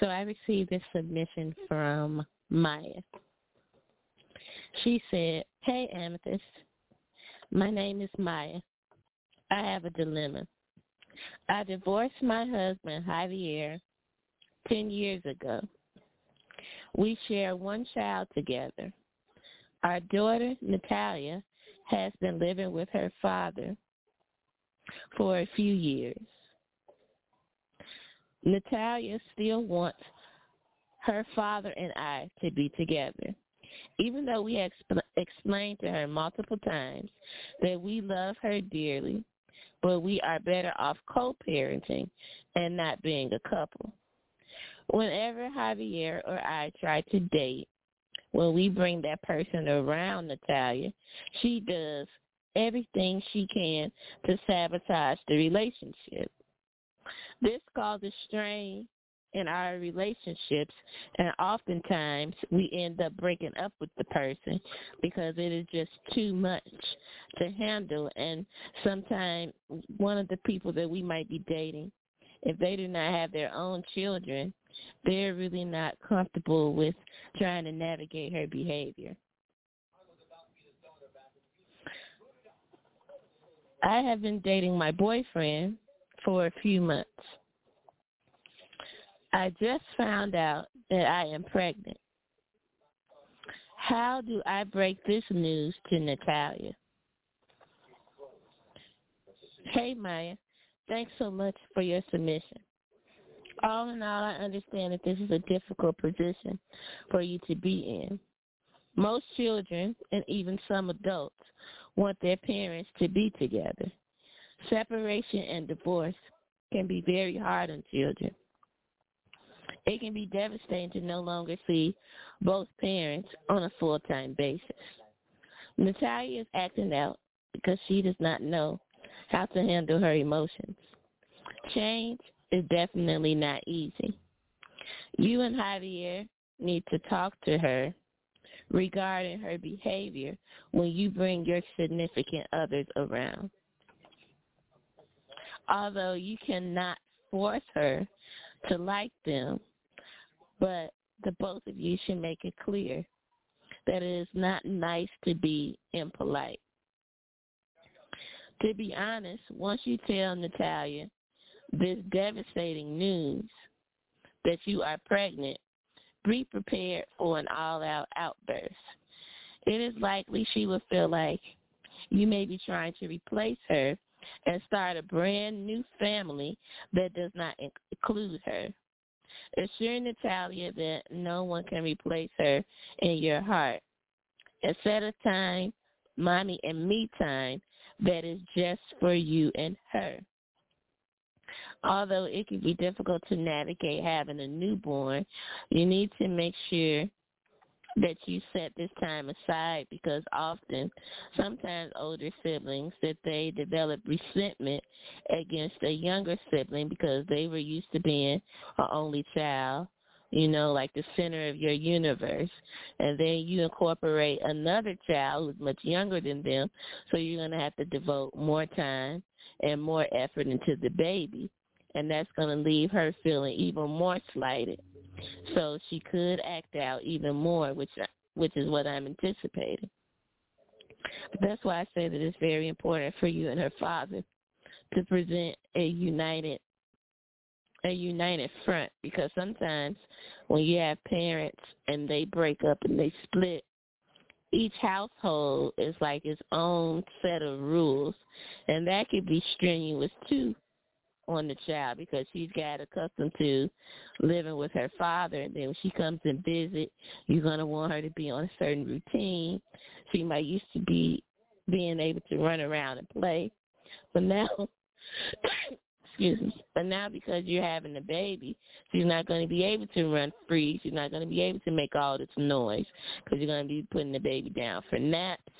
Q: So I received this submission from Maya. She said, Hey Amethyst, my name is Maya. I have a dilemma. I divorced my husband, Javier, 10 years ago. We share one child together. Our daughter, Natalia, has been living with her father for a few years. Natalia still wants her father and I to be together. Even though we have expl- explained to her multiple times that we love her dearly, but we are better off co-parenting and not being a couple. Whenever Javier or I try to date, when we bring that person around Natalia, she does everything she can to sabotage the relationship. This causes strain in our relationships and oftentimes we end up breaking up with the person because it is just too much to handle. And sometimes one of the people that we might be dating if they do not have their own children they're really not comfortable with trying to navigate her behavior. I have been dating my boyfriend for a few months I just found out that I am pregnant. How do I break this news to Natalia? Hey, Maya. Thanks so much for your submission. All in all, I understand that this is a difficult position for you to be in. Most children, and even some adults, want their parents to be together. Separation and divorce can be very hard on children. It can be devastating to no longer see both parents on a full-time basis. Natalia is acting out because she does not know how to handle her emotions. Change is definitely not easy. You and Javier need to talk to her regarding her behavior when you bring your significant others around. Although you cannot force her to like them, but the both of you should make it clear that it is not nice to be impolite. To be honest, once you tell Natalia this devastating news that you are pregnant, be prepared for an all-out outburst. It is likely she will feel like you may be trying to replace her and start a brand new family that does not include her. Assure Natalia that no one can replace her in your heart. And set a time, mommy and me time, that is just for you and her. Although it can be difficult to navigate having a newborn, you need to make sure that you set this time aside because often, sometimes older siblings, that they develop resentment against a younger sibling because they were used to being an only child, you know, like the center of your universe. And then you incorporate another child who's much younger than them, so you're going to have to devote more time and more effort into the baby. And that's going to leave her feeling even more slighted so she could act out even more, which which is what I'm anticipating. But that's why I say that it's very important for you and her father to present a united a united front. Because sometimes when you have parents and they break up and they split each household is like its own set of rules. And that could be strenuous too on the child because she's got accustomed to living with her father. And then when she comes and visit you're going to want her to be on a certain routine. She might used to be being able to run around and play. But now excuse me but now because you're having a baby she's not going to be able to run free. She's not going to be able to make all this noise because you're going to be putting the baby down for naps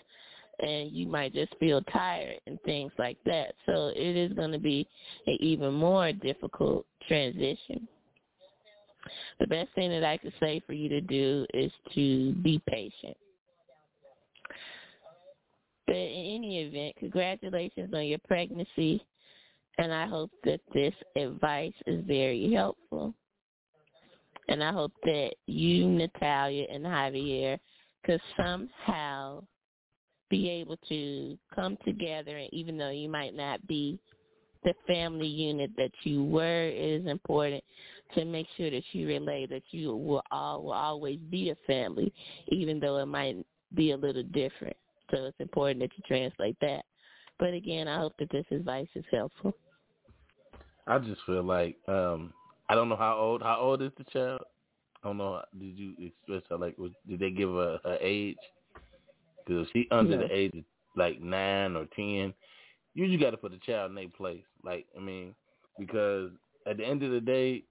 Q: and you might just feel tired and things like that. So it is going to be an even more difficult transition. The best thing that I could say for you to do is to be patient. But in any event, congratulations on your pregnancy, and I hope that this advice is very helpful. And I hope that you, Natalia, and Javier could somehow be able to come together, and even though you might not be the family unit that you were, it is important to make sure that you relay that you will all will always be a family, even though it might be a little different. So it's important that you translate that. But again, I hope that this advice is helpful.
D: I just feel like um I don't know how old how old is the child. I don't know. Did you express her like? Was, did they give her her age? Because she under
Q: No.
D: the age of like nine or ten, you just got to put the child in their place. Like I mean, because at the end of the day,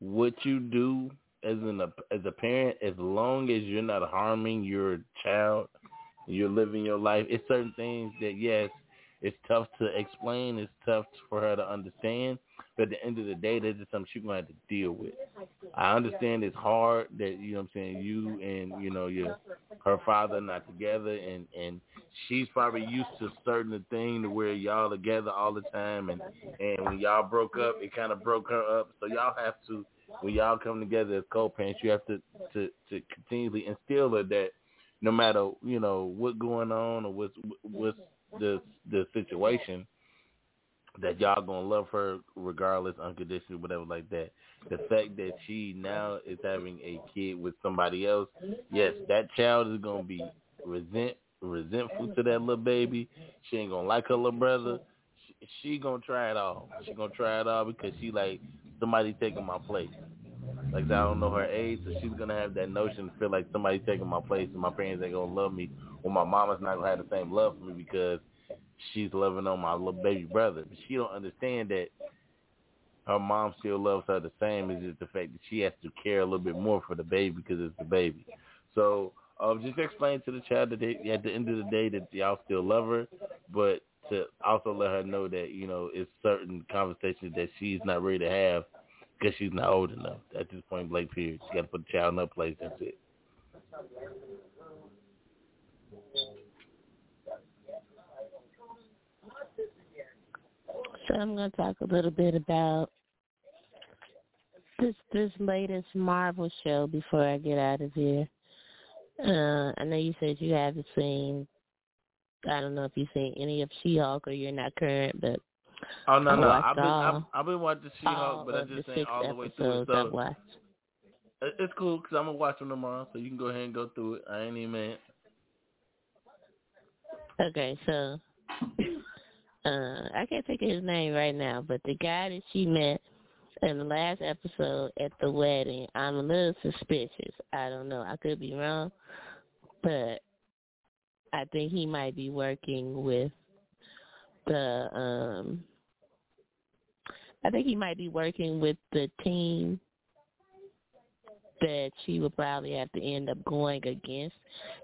D: what you do as an as a parent, as long as you're not harming your child, you're living your life. It's certain things that yes, it's tough to explain. It's tough for her to understand. But at the end of the day, that's just something she's gonna have to deal with. I understand it's hard that you know what I'm saying you and you know your her father not together and and she's probably used to certain thing to where y'all together all the time and and when y'all broke up it kind of broke her up so y'all have to when y'all come together as co-parents you have to to to continually instill her that no matter you know what's going on or what's what's the the situation that y'all gonna love her regardless, unconditionally, whatever like that. The fact that she now is having a kid with somebody else, yes, that child is gonna be resent resentful to that little baby. She ain't gonna like her little brother. She, she gonna try it all. She gonna try it all because she like somebody taking my place. Like I don't know her age, so she's gonna have that notion to feel like somebody taking my place and my parents ain't gonna love me, or my mama's not gonna have the same love for me because she's loving on my little baby brother. But she don't understand that her mom still loves her the same. It's just the fact that she has to care a little bit more for the baby because it's the baby. So um, just explain to the child that they, at the end of the day that y'all still love her, but to also let her know that you know it's certain conversations that she's not ready to have because she's not old enough. At this point blank period, she got to put the child in her place. That's it.
Q: So I'm going to talk a little bit about this this latest Marvel show before I get out of here. Uh, I know you said you haven't seen. I don't know if you've seen any of She-Hulk or you're not current, but
D: Oh no
Q: I
D: no, I've been I've, I've been watching She-Hulk, but I just ain't all the way through it. So
Q: I've watched.
D: it- it's cool because I'm gonna watch them tomorrow, so you can go ahead and go through it. I ain't even mad.
Q: Okay, so uh I can't think of his name right now, but the guy that she met in the last episode at the wedding, I'm a little suspicious. I don't know. I could be wrong, but I think he might be working with the um I think he might be working with the team that she would probably have to end up going against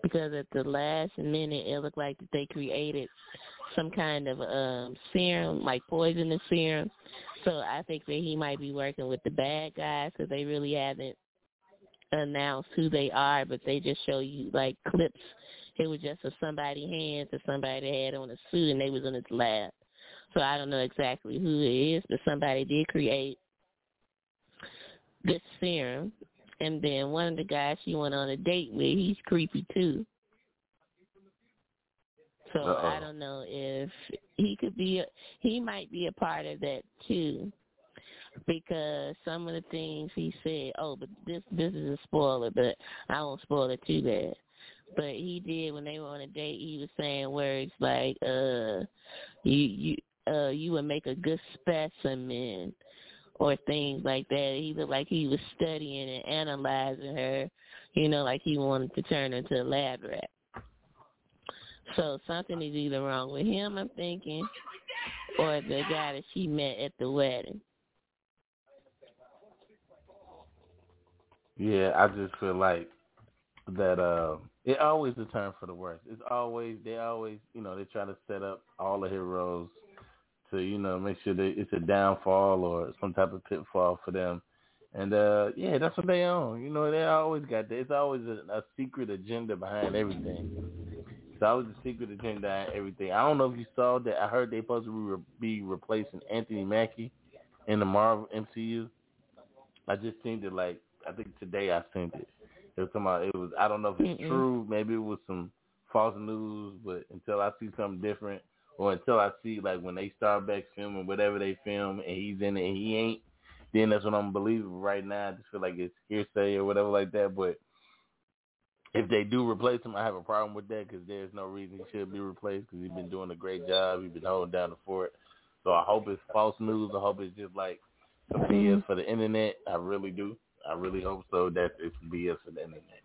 Q: because at the last minute it looked like that they created some kind of um serum, like poisonous serum. So I think that he might be working with the bad guys because they really haven't announced who they are, but they just show you like clips. It was just of somebody hands or somebody that had on a suit and they was in his lab. So I don't know exactly who it is, but somebody did create this serum. And then one of the guys she went on a date with, he's creepy too. So
D: Uh-oh.
Q: I don't know if he could be. A, he might be a part of that too, because some of the things he said. Oh, but this this is a spoiler, but I won't spoil it too bad. But he did when they were on a date. He was saying words like, "Uh, you you uh you would make a good specimen." Or things like that. He looked like he was studying and analyzing her, you know, like he wanted to turn her into a lab rat. So something is either wrong with him, I'm thinking, or the guy that she met at the wedding.
D: Yeah, I just feel like that uh it always a turn for the worse. It's always they always you know, they try to set up all the heroes to, you know, make sure that it's a downfall or some type of pitfall for them. And uh yeah, that's what they own. You know, they always got that. It's always a, a secret agenda behind everything. That was the secret agenda and everything. I don't know if you saw that. I heard they supposed to be replacing Anthony Mackie in the Marvel MCU. I just seen it like I think today I seen it. It was about it was I don't know if it's
Q: Mm-mm.
D: true. Maybe it was some false news, but until I see something different, or until I see like when they start back filming whatever they film and he's in it and he ain't, then that's what I'm believing. Right now, I just feel like it's hearsay or whatever like that. But if they do replace him, I have a problem with that because there's no reason he should be replaced because he's been doing a great job. He's been holding down the fort. So I hope it's false news. I hope it's just like some BS mm-hmm. for the internet. I really do. I really hope so. That it's BS for the internet.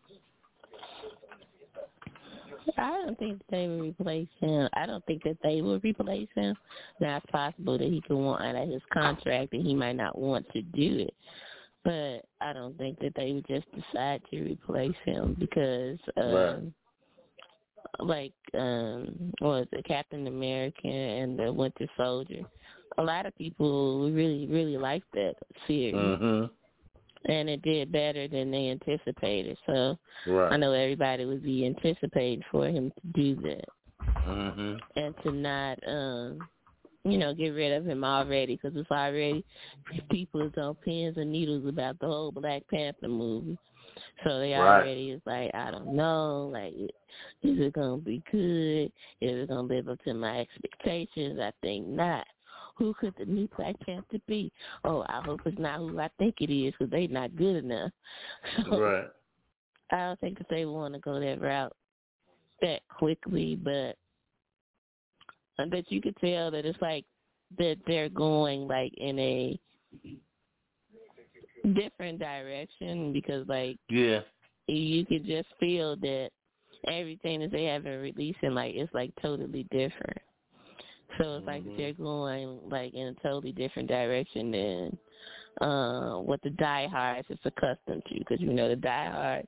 Q: I don't think they will replace him. I don't think that they will replace him. Now it's possible that he could want out of his contract and he might not want to do it. But I don't think that they would just decide to replace him because um like um was it, Captain America and the Winter Soldier. A lot of people really, really liked that series.
D: Mhm.
Q: And it did better than they anticipated. So
D: Right.
Q: I know everybody would be anticipating for him to do that
D: Mhm.
Q: and to not, um, you know, get rid of him already because it's already people is on pins and needles about the whole Black Panther movie. So they
D: Right.
Q: already is like, I don't know, like, is it gonna be good? Is it gonna live up to my expectations? I think not. Who could the new Black Panther be? Oh, I hope it's not who I think it is because they not good enough. So,
D: Right.
Q: I don't think that they want to go that route that quickly, but but you could tell that it's like that they're going like in a different direction because like
D: Yeah.
Q: you could just feel that everything that they have been releasing like it's like totally different. So it's like they're going like in a totally different direction than uh, what the diehards is accustomed to. Because you know the diehards,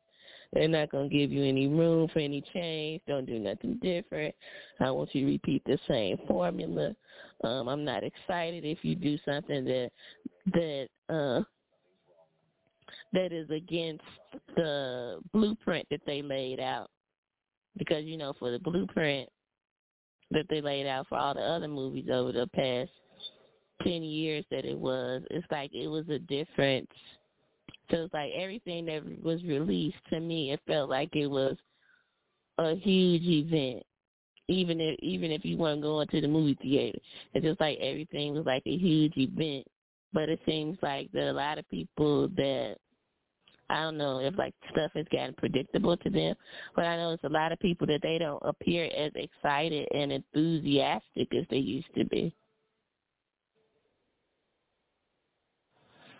Q: they're not gonna give you any room for any change. Don't do nothing different. I want you to repeat the same formula. Um, I'm not excited if you do something that that uh, that is against the blueprint that they laid out. Because you know, for the blueprint that they laid out for all the other movies over the past ten years that it was, it's like it was a difference. So it's like everything that was released to me, it felt like it was a huge event. Even if even if you weren't going to the movie theater, it's just like everything was like a huge event. But it seems like that a lot of people that I don't know if like stuff has gotten predictable to them, but I know it's a lot of people that they don't appear as excited and enthusiastic as they used to be.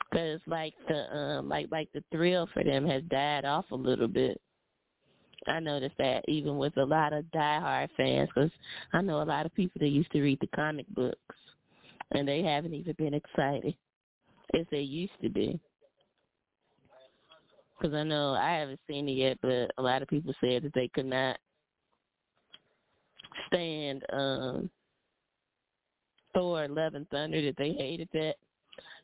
Q: Because like the um like like the thrill for them has died off a little bit. I noticed that even with a lot of diehard fans, because I know a lot of people that used to read the comic books, and they haven't even been excited as they used to be. Because I know I haven't seen it yet, but a lot of people said that they could not stand um Thor: Love and Thunder. That they hated that.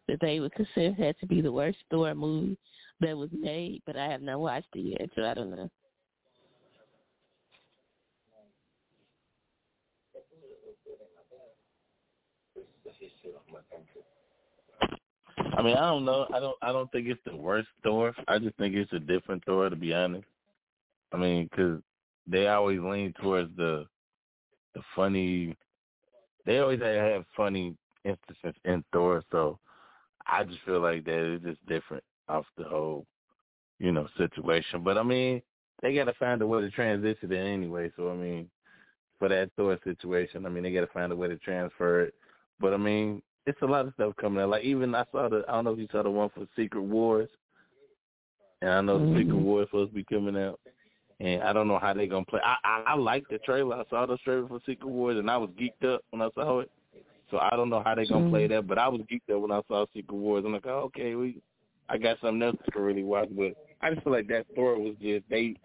Q: That they would consider that to be the worst Thor movie that was made. But I have not watched it yet, so I don't know.
D: I mean, I don't know. I don't. I don't think it's the worst Thor. I just think it's a different Thor, to be honest. I mean, 'cause they always lean towards the the funny. They always have funny instances in Thor, so I just feel like that it's just different off the whole, you know, situation. But I mean, they got to find a way to transition it anyway. So I mean, for that Thor situation, I mean, they got to find a way to transfer it. But I mean, it's a lot of stuff coming out. Like even I saw the I don't know if you saw the one for Secret Wars, and I know the Secret. Wars supposed to be coming out, and I don't know how they're gonna play. I I, I like the trailer. I saw the trailer for Secret Wars, and I was geeked up when I saw it. So I don't know how they're gonna play
Q: Mhm.
D: that, but I was geeked up when I saw Secret Wars. I'm like, oh, okay, we I got something else to really watch. But I just feel like that Thor was just they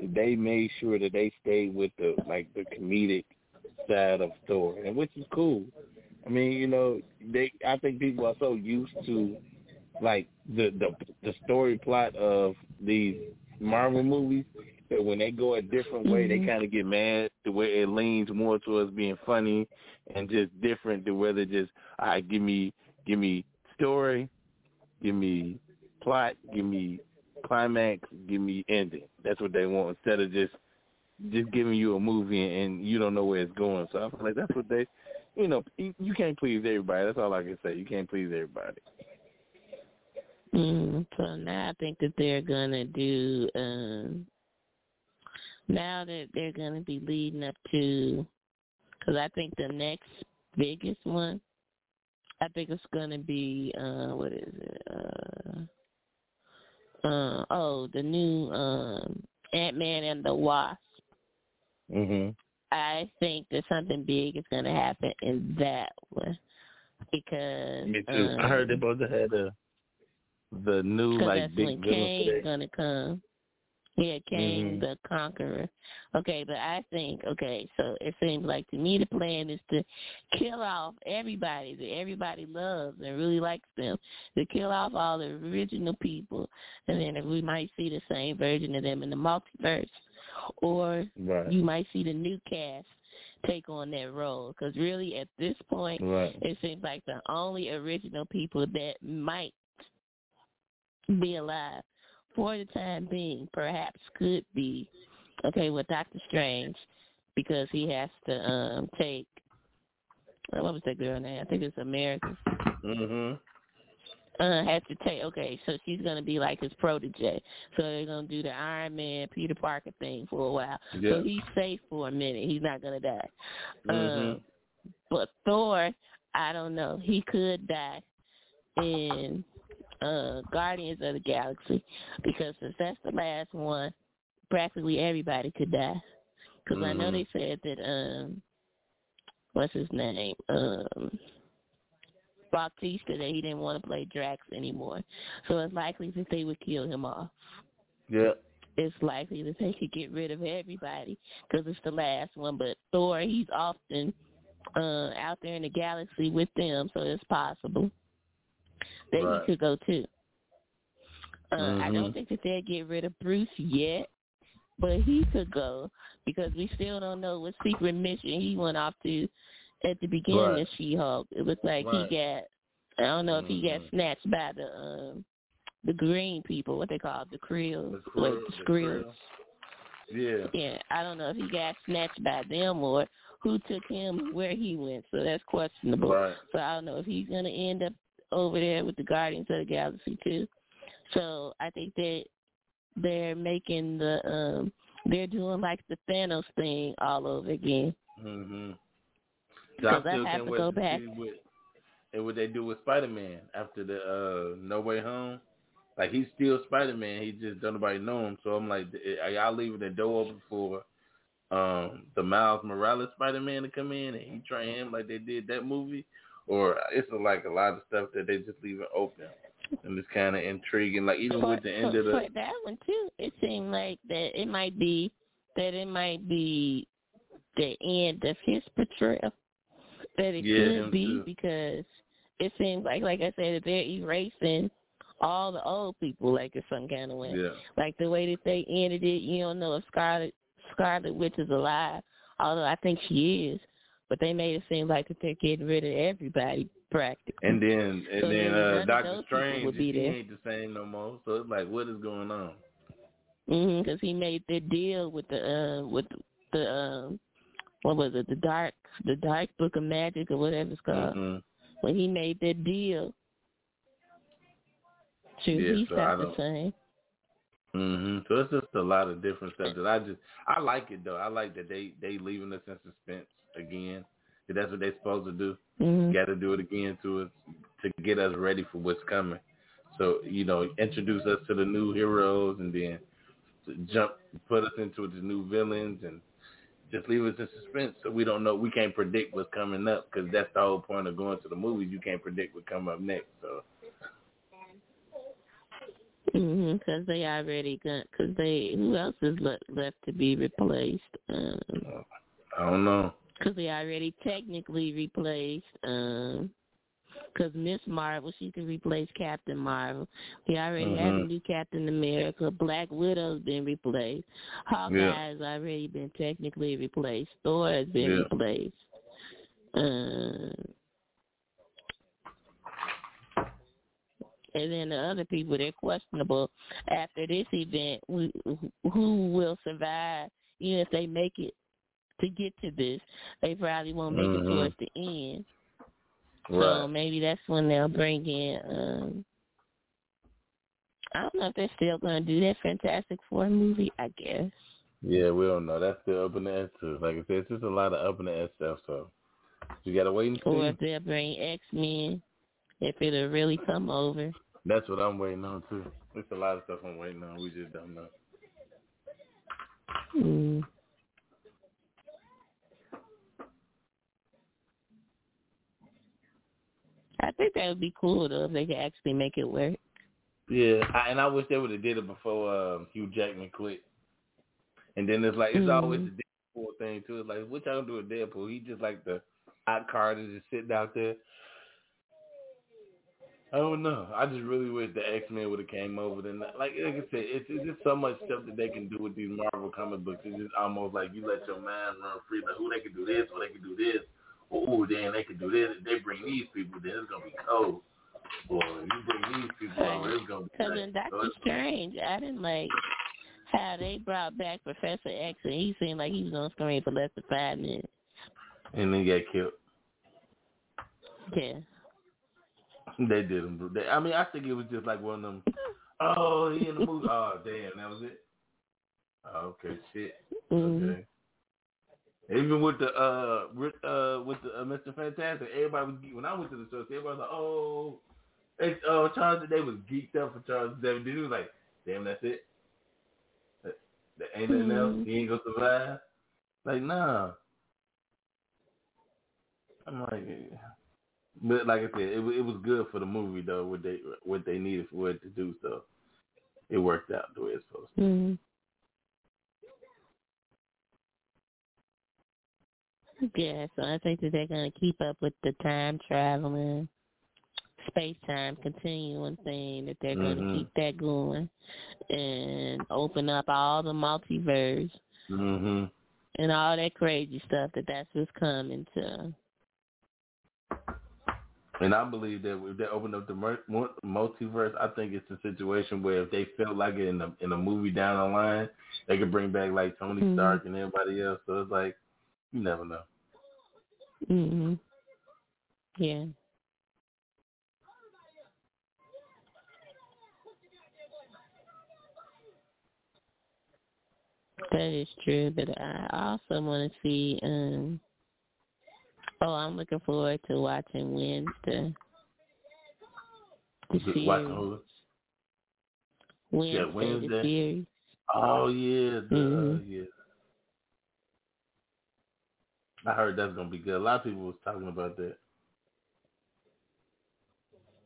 D: they made sure that they stayed with the like the comedic side of Thor, and which is cool. I mean, you know, they I think people are so used to like the the the story plot of these Marvel movies that when they go a different way, they
Q: Mhm.
D: kind of get mad to where it leans more towards being funny and just different to whether just all right, give me give me story, give me plot, give me climax, give me ending. That's what they want instead of just just giving you a movie and you don't know where it's going. So I feel like that's what they, you know, you, you can't please everybody. That's all I can say. You can't please everybody.
Q: Mm, so now I think that they're gonna do. um Now that they're gonna be leading up to, because I think the next biggest one, I think it's gonna be uh what is it? Uh, uh oh, the new um Ant Man and the Wasp.
D: Mhm.
Q: I think that something big is gonna happen in that one because
D: Me too.
Q: Um,
D: I heard they both had the the new like
Q: that's
D: big Kang's
Q: gonna come. Yeah, Kang
D: Mhm.
Q: the Conqueror. Okay, but I think okay, so it seems like to me the plan is to kill off everybody that everybody loves and really likes them. To kill off all the original people, and then we might see the same version of them in the multiverse, or
D: Right.
Q: you might see the new cast take on that role. Because really, at this point,
D: Right.
Q: it seems like the only original people that might be alive for the time being, perhaps could be okay with Doctor Strange because he has to um take what was that girl name? I think it's America.
D: Mhm.
Q: Uh, has to take okay, so she's gonna be like his protege. So they're gonna do the Iron Man Peter Parker thing for a while.
D: Yeah.
Q: So he's safe for a minute. He's not gonna die.
D: Mhm.
Q: Um, but Thor, I don't know. He could die in uh Guardians of the Galaxy because since that's the last one, practically everybody could die. Because I know
D: Mhm.
Q: they said that um, what's his name? Um, Bautista that he didn't want to play Drax anymore. So it's likely that they would kill him off.
D: Yeah.
Q: It's likely that they could get rid of everybody because it's the last one. But Thor, he's often uh out there in the galaxy with them, so it's possible that
D: Right.
Q: he could go too. Uh, I don't
D: Mhm.
Q: think that they'll get rid of Bruce yet, but he could go because we still don't know what secret mission he went off to at the beginning
D: Right.
Q: of She-Hulk. It looked like
D: Right.
Q: he got, I don't know if he got
D: Mhm.
Q: snatched by the um the green people, what they call it, the Krills,
D: The
Q: like
D: Krill-
Q: the
D: the
Q: Skrills.
D: Yeah.
Q: Yeah, I don't know if he got snatched by them or who took him where he went, so that's questionable.
D: Right.
Q: So I don't know if he's gonna end up over there with the Guardians of the Galaxy too. So I think that they're making the um they're doing like the Thanos thing all over again.
D: Mhm. I
Q: I have to go back.
D: what and what they do with Spider Man after the uh No Way Home. Like he's still Spider Man. He just don't nobody know him. So I'm like, are y'all leaving the door open for um the Miles Morales Spider Man to come in and he train him like they did that movie? Or it's like a lot of stuff that they just leave it open. And it's kind of intriguing. Like even
Q: for,
D: with the end
Q: for,
D: of the
Q: for that one too, it seemed like that it might be that it might be the end of his portrayal. That it
D: Yeah,
Q: could be
D: too.
Q: because it seems like, like I said, that they're erasing all the old people like in some kind of way.
D: Yeah.
Q: Like the way that they ended it, you don't know if Scarlet Scarlet Witch is alive, although I think she is. But they made it seem like that they're getting rid of everybody practically.
D: And then and
Q: So
D: then
Q: then
D: uh Doctor Strange
Q: would be
D: he
Q: there.
D: ain't the same no more. So it's like what is going on?
Q: Mhm, because he made the deal with the uh, with the um, what was it, the dark the dark book of magic or whatever it's called.
D: Mhm.
Q: When he made that deal, shoot,
D: Yeah,
Q: he's
D: so
Q: the same.
D: Mhm. So it's just a lot of different stuff that I just I like it though. I like that they they leaving us in suspense again. That's what they're supposed to do.
Q: Mhm.
D: Got to do it again to us to get us ready for what's coming. So you know, introduce us to the new heroes and then jump, put us into the new villains and just leave us in suspense so we don't know. We can't predict what's coming up because that's the whole point of going to the movies. You can't predict what come up next. So
Q: Mhm, because they already got because they who else is le- left to be replaced? Um,
D: I don't know.
Q: because they already technically replaced um Because Miss Marvel, she can replace Captain Marvel. We already have a
D: Mhm.
Q: new Captain America. Black Widow's been replaced. Hawkeye's already been technically replaced. Thor has been
D: Yeah.
Q: replaced. Um, and then the other people, they're questionable. After this event, we, who will survive? Know, if they make it to get to this, they probably won't make
D: Mhm.
Q: it towards the end. So
D: Right.
Q: maybe that's when they'll bring in. um I don't know if they're still going to do that Fantastic Four movie. I guess.
D: Yeah, we don't know. That's still up in the air too. Like I said, it's just a lot of up in the air stuff. So you gotta wait and see.
Q: Or if they'll bring X Men, if it'll really come over.
D: That's what I'm waiting on too. There's a lot of stuff I'm waiting on. We just don't know.
Q: Mm. I think that would be cool though if they could actually make it work.
D: Yeah, I, and I wish they would have did it before um, Hugh Jackman quit. And then it's like it's always
Q: Mhm.
D: the Deadpool thing too. It's like what y'all do with Deadpool? He just like the hot card is just sitting out there. I don't know. I just really wish the X Men would have came over. Then, like, like I said, it's, it's just so much stuff that they can do with these Marvel comic books. It's just almost like you let your mind run free. Like, who they can do this, or they can do this, ooh, then they can do this. If they bring these people, then it's gonna be cold. Or if you bring these people over, it's gonna be.
Q: Because in
D: So
Q: Doctor
D: it's-
Q: Strange, I didn't like how they brought back Professor X and he seemed like he was on screen for less than five minutes.
D: and then get killed.
Q: Yeah.
D: They did him. They, I mean, I think it was just like one of them. Oh, he in the movie. Oh, damn, that was it. Oh, okay, shit.
Q: Mhm.
D: Okay. Even with the uh, with, uh, with the uh, Mr. Fantastic, everybody was when I went to the show. Everybody was like, "Oh, it's uh, Charles." They was geeked up for Charles Xavier. He was like, "Damn, that's it. That, that ain't nothing else.
Q: Mhm.
D: He ain't gonna survive." Like, nah. I'm like, but like I said, it it was good for the movie though. What they what they needed for it to do, so it worked out the way it's supposed to.
Q: hmm Yeah, so I think that they're going to keep up with the time traveling, space time continuum thing, that they're going to keep that going and open up all the multiverse
D: hmm
Q: and all that crazy stuff that that's what's coming to.
D: And I believe that if they open up the multiverse, I think it's a situation where if they feel like it in a in a movie down the line, they could bring back like Tony
Q: Mhm.
D: Stark and everybody else. So it's like you never know.
Q: hmm Yeah. That is true, but I also want to see. um Oh, I'm looking forward to watching Wednesday. The series.
D: Who?
Q: Wednesday,
D: Yeah,
Q: the
D: Wednesday.
Q: series.
D: Oh yeah, the,
Q: Mhm.
D: yeah. I heard that's gonna be good. A lot of people was talking about that.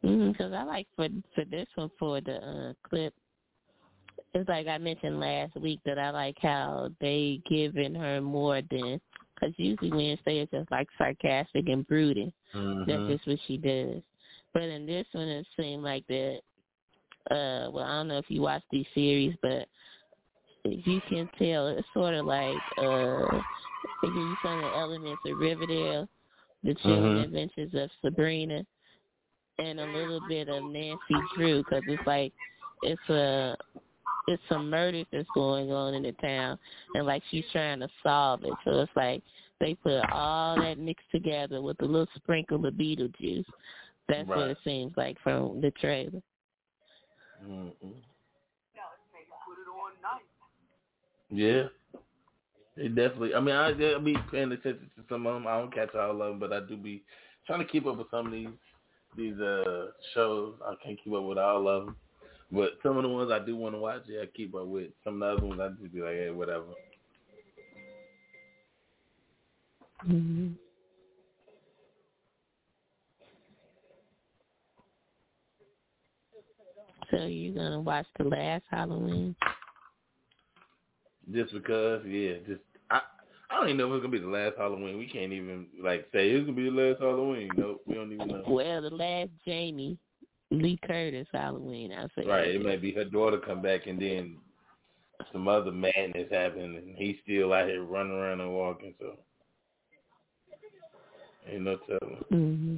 Q: Because I like for for this one for the uh, clip. It's like I mentioned last week that I like how they giving her more than because usually Wednesday is just like sarcastic and brooding.
D: Mhm.
Q: That's just what she does. But in this one, it seemed like that. Uh, well, I don't know if you watch these series, but you can tell it's sort of like uh, you some the elements of Riverdale, the chilling
D: Mhm.
Q: adventures of Sabrina, and a little bit of Nancy Drew because it's like it's a it's some murders that's going on in the town, and like she's trying to solve it. So it's like they put all that mixed together with a little sprinkle of Beetlejuice. That's what it seems like from the trailer.
D: Mm-mm. Yeah. It definitely. I mean, I, I be paying attention to some of them. I don't catch all of them, but I do be trying to keep up with some of these these uh shows. I can't keep up with all of them, but some of the ones I do want to watch, yeah, I keep up with. Some of the other ones, I just be like, hey, whatever.
Q: hmm So you're gonna watch the last Halloween?
D: Just because, yeah, just I I don't even know if it's gonna be the last Halloween. We can't even like say it's gonna be the last Halloween. Nope, we don't even know.
Q: Well, the last Jamie Lee Curtis Halloween, I say.
D: Right, it might be her daughter come back and then some other madness happen and he's still out here running around and walking. So ain't no telling.
Q: hmm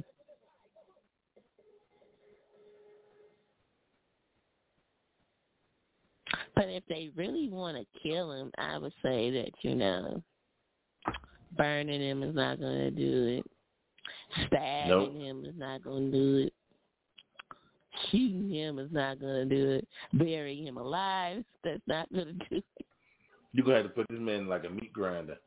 Q: But if they really want to kill him, I would say that you know, burning him is not going to do it. Stabbing
D: Nope.
Q: him is not going to do it. Shooting him is not going to do it. Burying him alive, that's not going to do it.
D: You're gonna have to put this man in like a meat grinder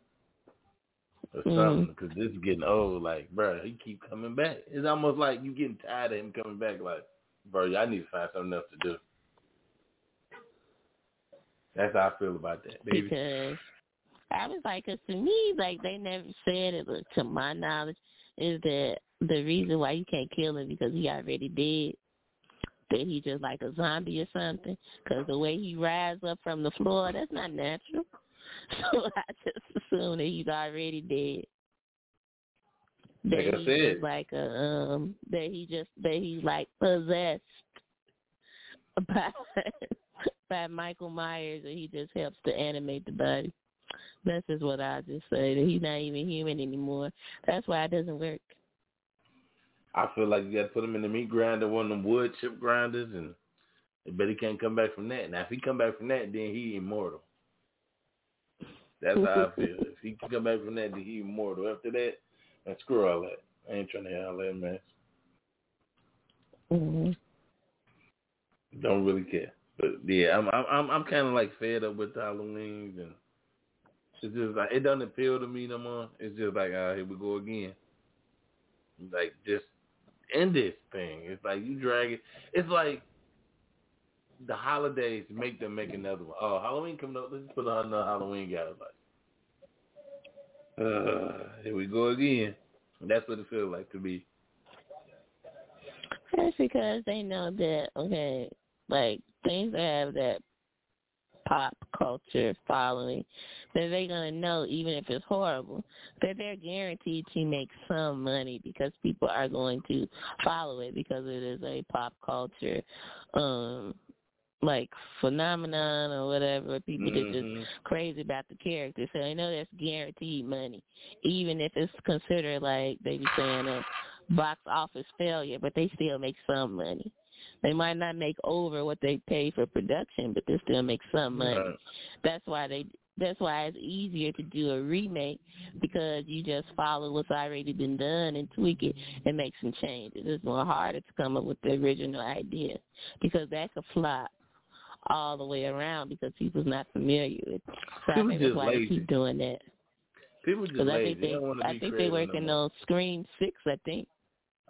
D: or
Q: Mhm.
D: something because this is getting old. Like, bro, he keep coming back. It's almost like you getting tired of him coming back. Like, bro, I need to find something else to do. That's how I feel about that, baby.
Q: because I was like, 'cause to me, like they never said it, but to my knowledge, is that the reason why you can't kill him because he already dead. That he just like a zombie or something. Because the way he rises up from the floor, that's not natural. So I just assume that he's already dead. That
D: Like I
Q: he's like a um that he just that he's like possessed by by Michael Myers and he just helps to animate the body. That's just what I just say. That he's not even human anymore. That's why it doesn't work.
D: I feel like you got to put him in the meat grinder, one of them wood chip grinders, and I bet he can't come back from that. Now, if he come back from that, then he immortal. That's how I feel. If he can come back from that, then he immortal. After that, man, screw all that. I ain't trying to hear all that mess.
Q: hmm
D: Don't really care. But yeah, I'm I'm I'm, kind of like fed up with Halloween and it's just like it doesn't appeal to me no more. It's just like, ah, here we go again. Like just end this thing. It's like you drag it. It's like the holidays make them make another one. Oh, Halloween coming up. Let's put another Halloween guy. Like, uh, here we go again. That's what it feels like to me.
Q: That's because they know that okay, like things that have that pop culture following, that they're gonna know even if it's horrible, that they're guaranteed to make some money because people are going to follow it because it is a pop culture um like phenomenon or whatever. People that
D: Mhm.
Q: just crazy about the character. So they know that's guaranteed money. Even if it's considered like they be saying a box office failure, but they still make some money. They might not make over what they pay for production, but they still make some money.
D: Right.
Q: That's why they that's why it's easier to do a remake because you just follow what's already been done and tweak it and make some changes. It's more harder to come up with the original idea because that could flop all the way around because people's not familiar with it. So I
D: People
Q: think that's
D: just
Q: why they
D: lazy.
Q: keep doing that.
D: People just
Q: Because I
D: lazy.
Q: think they,
D: don't want to
Q: I think
D: creative
Q: they're
D: no
Q: working
D: more.
Q: on Scream Six. I think.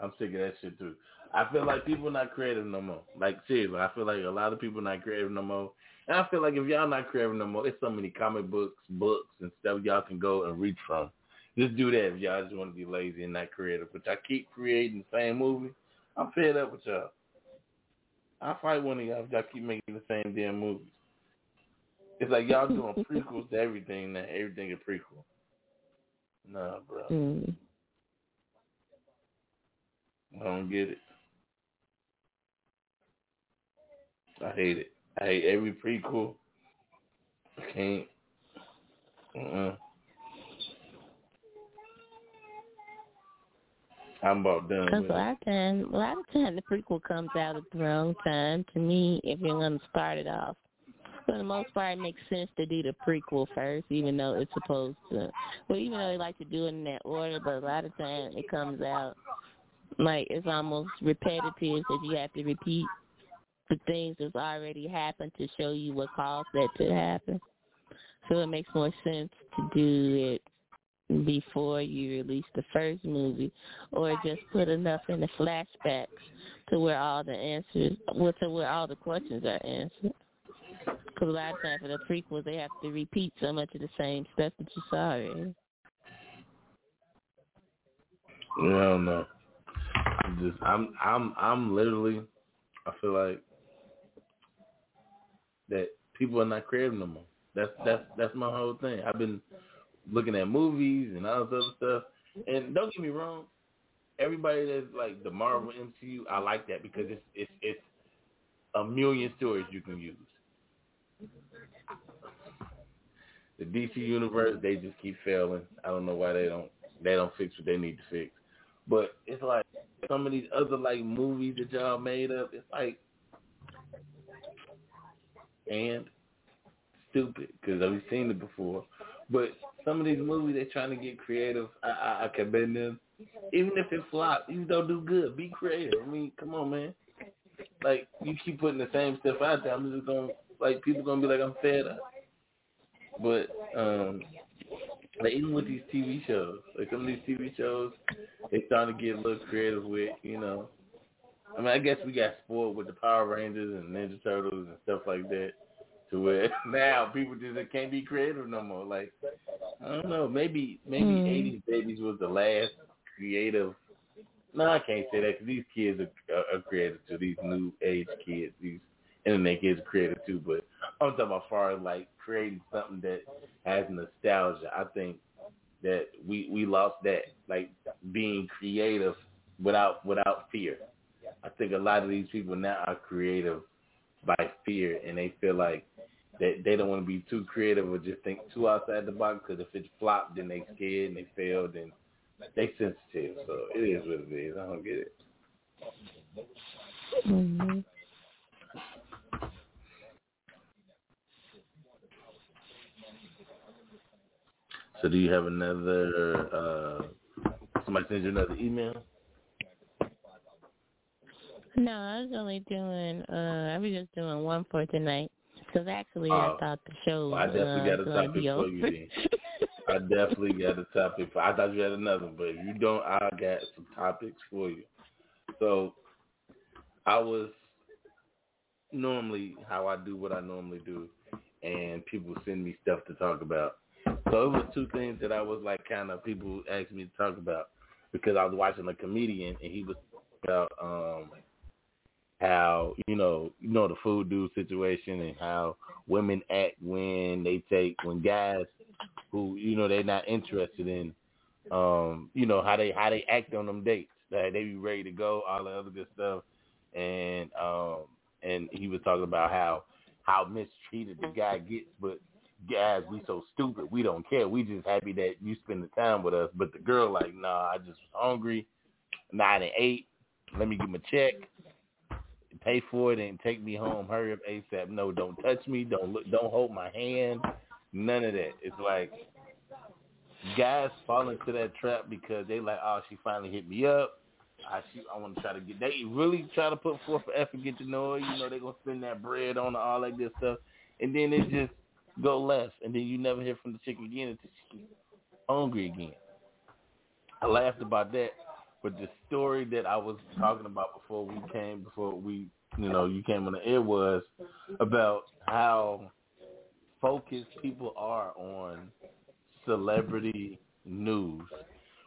D: I'm sick of that shit too. I feel like people not creative no more. Like seriously, I feel like a lot of people not creative no more. And I feel like if y'all not creative no more, it's so many comic books, books and stuff y'all can go and read from. Just do that if y'all just want to be lazy and not creative. But y'all keep creating the same movie. I'm fed up with y'all. I'll fight one of y'all if y'all keep making the same damn movies. It's like y'all doing prequels to everything now. Everything a prequel. Nah, bro.
Q: Mm.
D: I don't get it. I hate it. I hate every prequel. I can't. Uh-uh. I'm about done
Q: Because a lot of time, a lot of time the prequel comes out at the wrong time. To me, if you're going to start it off, for the most part, it makes sense to do the prequel first, even though it's supposed to. Well, even though they like to do it in that order, but a lot of time it comes out like it's almost repetitive because you have to repeat the things that's already happened to show you what caused that to happen. So it makes more sense to do it before you release the first movie, or just put enough in the flashbacks to where all the answers, well, to where all the questions are answered. Because a lot of times for the prequels, they have to repeat so much of the same stuff that you saw already.
D: Yeah, I don't know. I'm just I'm I'm I'm literally I feel like that people are not creative no more. That's that's uh-huh. that's my whole thing. I've been looking at movies and all this other stuff. And don't get me wrong, everybody that's like the Marvel MCU, I like that because it's it's it's a million stories you can use. The DC universe, they just keep failing. I don't know why they don't they don't fix what they need to fix. But it's like some of these other like movies that y'all made up. It's like and stupid because we've seen it before. But some of these movies they're trying to get creative. I I, I commend them. Even if it flops, you don't do good. Be creative. I mean, come on, man. Like you keep putting the same stuff out there. I'm just gonna like people gonna be like I'm fed up. But um like even with these TV shows, like some of these TV shows, they starting to get a little creative with, you know. I mean, I guess we got spoiled with the Power Rangers and Ninja Turtles and stuff like that, to where now people just can't be creative no more. Like, I don't know, maybe maybe
Q: Mm.
D: '80s babies was the last creative. No, I can't say that because these kids are, are, are creative too. These new age kids, these internet kids are creative too. But I'm talking about far as like creating something that has nostalgia. I think that we we lost that like being creative without without fear. I think a lot of these people now are creative by fear, and they feel like they they don't want to be too creative or just think too outside the box. Because if it flopped, then they scared and they failed, and they sensitive. So it is what it is. I don't get it.
Q: hmm
D: So do you have another? uh Somebody send you another email?
Q: No, I was only doing. uh I was just doing one for tonight because actually
D: Oh.
Q: I thought the show
D: Well, I definitely
Q: uh,
D: got a
Q: was going to
D: topic for
Q: over.
D: you then. I definitely got a topic. For, I thought you had another, but if you don't, I got some topics for you. So I was normally how I do what I normally do, and people send me stuff to talk about. So it was two things that I was like kind of people asked me to talk about because I was watching a comedian and he was about um how you know you know the food dude situation and how women act when they take when guys who you know they're not interested in um you know how they how they act on them dates. That they be ready to go all the other good stuff. And um and he was talking about how how mistreated the guy gets. But guys we so stupid. We don't care. We just happy that you spend the time with us. But the girl like nah I just was hungry. Nine and eight. Let me get my check pay for it and take me home. Hurry up ASAP. No, don't touch me. Don't look. Don't hold my hand. None of that. It's like guys fall into that trap because they like, oh, she finally hit me up. I she, I want to try to get. They really try to put forth effort, get to know her. You know, they gonna spend that bread on her, all that good stuff, and then it just go left, and then you never hear from the chick again until she's hungry again. I laughed about that, but the story that I was talking about before we came, before we, you know, you came on the air was about how focused people are on celebrity news,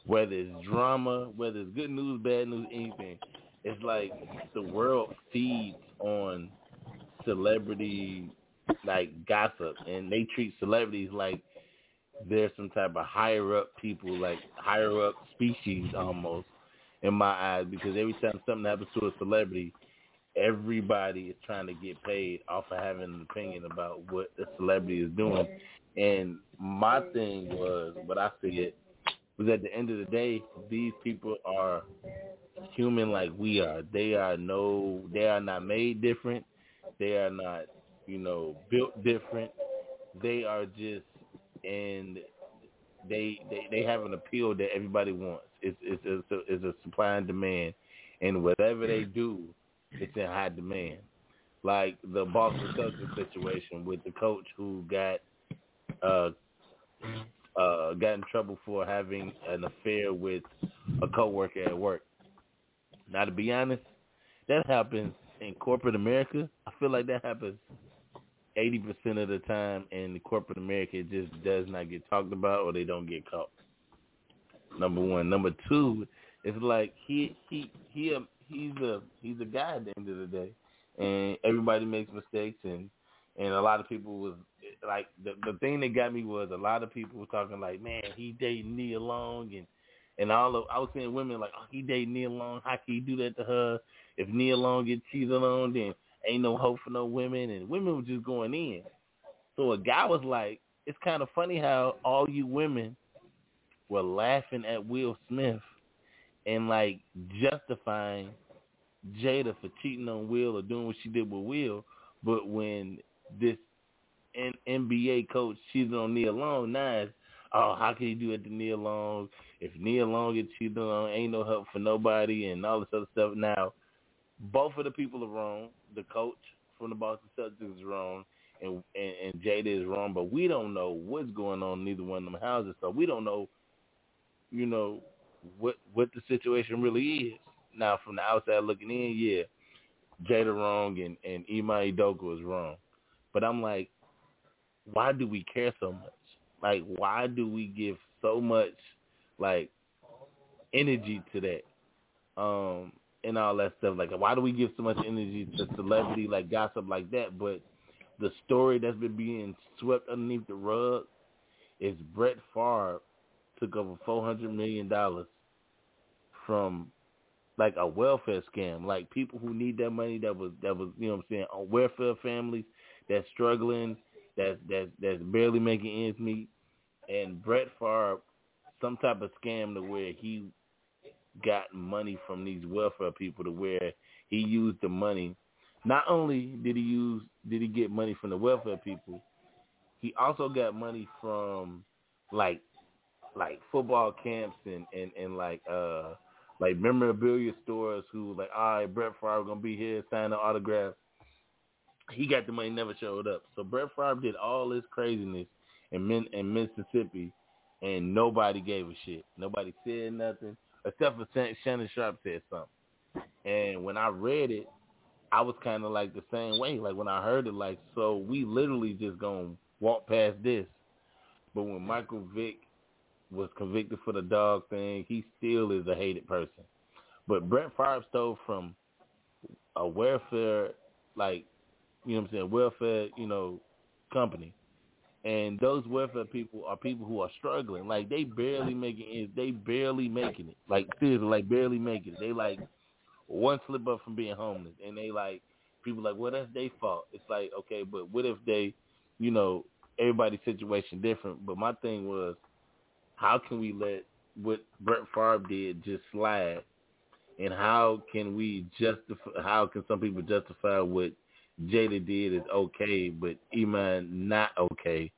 D: whether it's drama, whether it's good news, bad news, anything. It's like the world feeds on celebrity like gossip, and they treat celebrities like they're some type of higher up people, like higher up species almost in my eyes. Because every time something happens to a celebrity, everybody is trying to get paid off of having an opinion about what the celebrity is doing. And my thing was, what I said was at the end of the day, these people are human like we are. They are no, they are not made different. They are not, you know, built different. They are just, and they they they have an appeal that everybody wants. It's it's it's a, it's a supply and demand, and whatever they mm. do, it's in high demand. Like the Boston Celtics situation with the coach who got uh uh got in trouble for having an affair with a coworker at work. Now to be honest, that happens in corporate America. I feel like that happens eighty percent of the time in corporate America it just does not get talked about or they don't get caught. Number one. Number two, it's like he he he he's a he's a guy at the end of the day. And everybody makes mistakes and and a lot of people was like the the thing that got me was a lot of people were talking like, man, he dating Nia Long and and all of I was seeing women like, oh, he dating Nia Long. How can he do that to her? If Nia Long get cheated on, then ain't no hope for no women, and women were just going in. So a guy was like, it's kind of funny how all you women were laughing at Will Smith and like justifying Jada for cheating on Will or doing what she did with Will, but when this N- NBA coach cheated on Nia Long, now it's, oh, how can he do it to Nia Long? If Nia Long gets cheated on, ain't no help for nobody and all this other stuff. Now, both of the people are wrong. The coach from the Boston Celtics is wrong, and, and and Jada is wrong. But we don't know what's going on in neither one of them houses, so we don't know, you know, what what the situation really is. Now, from the outside looking in, yeah, Jada wrong and and Ime Udoka is wrong. But I'm like, why do we care so much? Like, why do we give so much like energy to that? Um, and all that stuff. Like, why do we give so much energy to celebrity, like gossip, like that? But the story that's been being swept underneath the rug is Brett Favre took over four hundred million dollars from like a welfare scam, like people who need that money that was that was you know what I'm saying on welfare families that's struggling, that's that's that's barely making ends meet, and Brett Favre some type of scam to where he got money from these welfare people to where he used the money. Not only did he use did he get money from the welfare people, he also got money from like like football camps and and and like uh like memorabilia stores who like, all right, Brett Favre gonna be here, signing the autograph. He got the money, never showed up. So Brett Favre did all this craziness in Min- in Mississippi, and nobody gave a shit. Nobody said nothing except for Shannon Sharpe said something. And when I read it, I was kind of like the same way. Like when I heard it, like so we literally just gonna walk past this. But when Michael Vick was convicted for the dog thing, he still is a hated person. But Brett Favre stole from a welfare, like, you know what I'm saying, welfare, you know, company. And those welfare people are people who are struggling. Like they barely making it. They barely making it. Like seriously, like barely making it. They like one slip up from being homeless, and they like people like, well, that's their fault. It's like okay, but what if they, you know, everybody's situation different. But my thing was, how can we let what Brett Favre did just slide? And how can we justify? How can some people justify what Jada did is okay, but Iman not okay?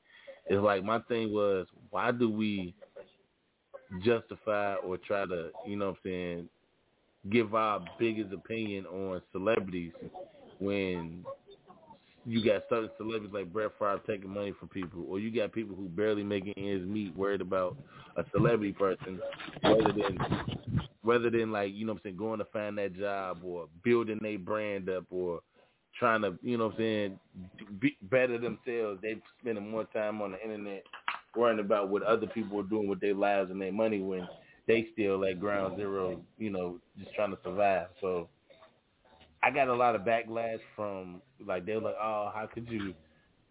D: It's like my thing was, why do we justify or try to, you know what I'm saying, give our biggest opinion on celebrities when you got certain celebrities like Brett Favre taking money from people, or you got people who barely making ends meet, worried about a celebrity person, rather than rather than like you know what I'm saying, going to find that job or building their brand up or trying to you know what I'm saying, be better themselves. They spending more time on the internet worrying about what other people are doing with their lives and their money when they still at ground zero, you know, just trying to survive. So I got a lot of backlash from like they were like, oh, how could you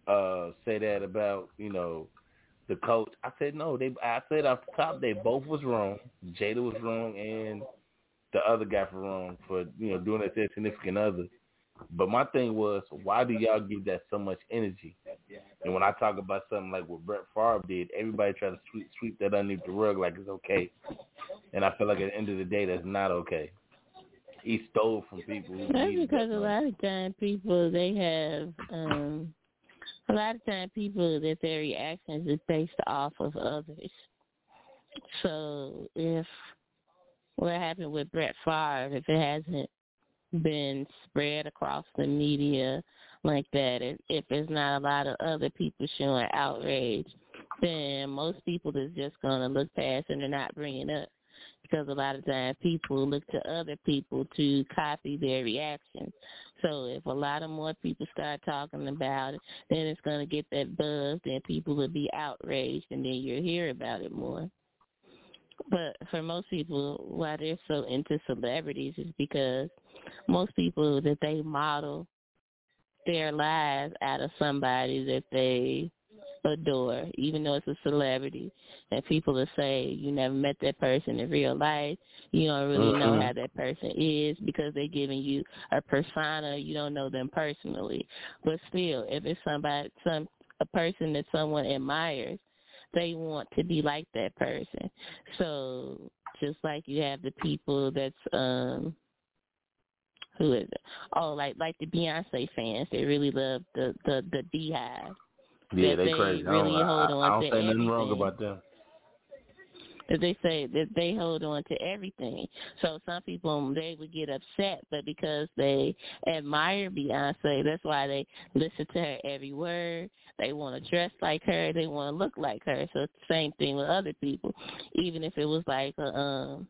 D: uh say that about you know the coach? I said no. They I said off the top they both was wrong. Jada was wrong and the other guy for wrong for you know doing that to a significant other. But my thing was, why do y'all give that so much energy? And when I talk about something like what Brett Favre did, everybody try to sweep, sweep that underneath the rug like it's okay. And I feel like at the end of the day, that's not okay he stole from people. Who
Q: That's because a lot of times people they have um a lot of times people that their reactions is based off of others. So if what happened with Brett Favre, if it hasn't been spread across the media like that, if, if there's not a lot of other people showing outrage, then most people is just gonna look past and they're not bringing up because a lot of times people look to other people to copy their reactions. So if a lot of more people start talking about it, then it's going to get that buzz, then people will be outraged, and then you'll hear about it more. But for most people, why they're so into celebrities is because most people that they model their lives out of somebody that they adore, even though it's a celebrity. And people will say you never met that person in real life. You don't really know
L: Mhm.
Q: how that person is because they're giving you a persona. You don't know them personally. But still, if it's somebody, some a person that someone admires, they want to be like that person. So just like you have the people that's um who is it? Oh, like like the Beyonce fans, they really love the the the BeyHive.
D: Yeah, they
Q: they
D: crazy. I
Q: really
D: don't,
Q: hold
D: I,
Q: on
D: I don't
Q: to
D: say nothing wrong about them.
Q: that they say that they hold on to everything. So some people they would get upset, but because they admire Beyonce, that's why they listen to her every word. They want to dress like her. They want to look like her. So it's the same thing with other people. Even if it was like a um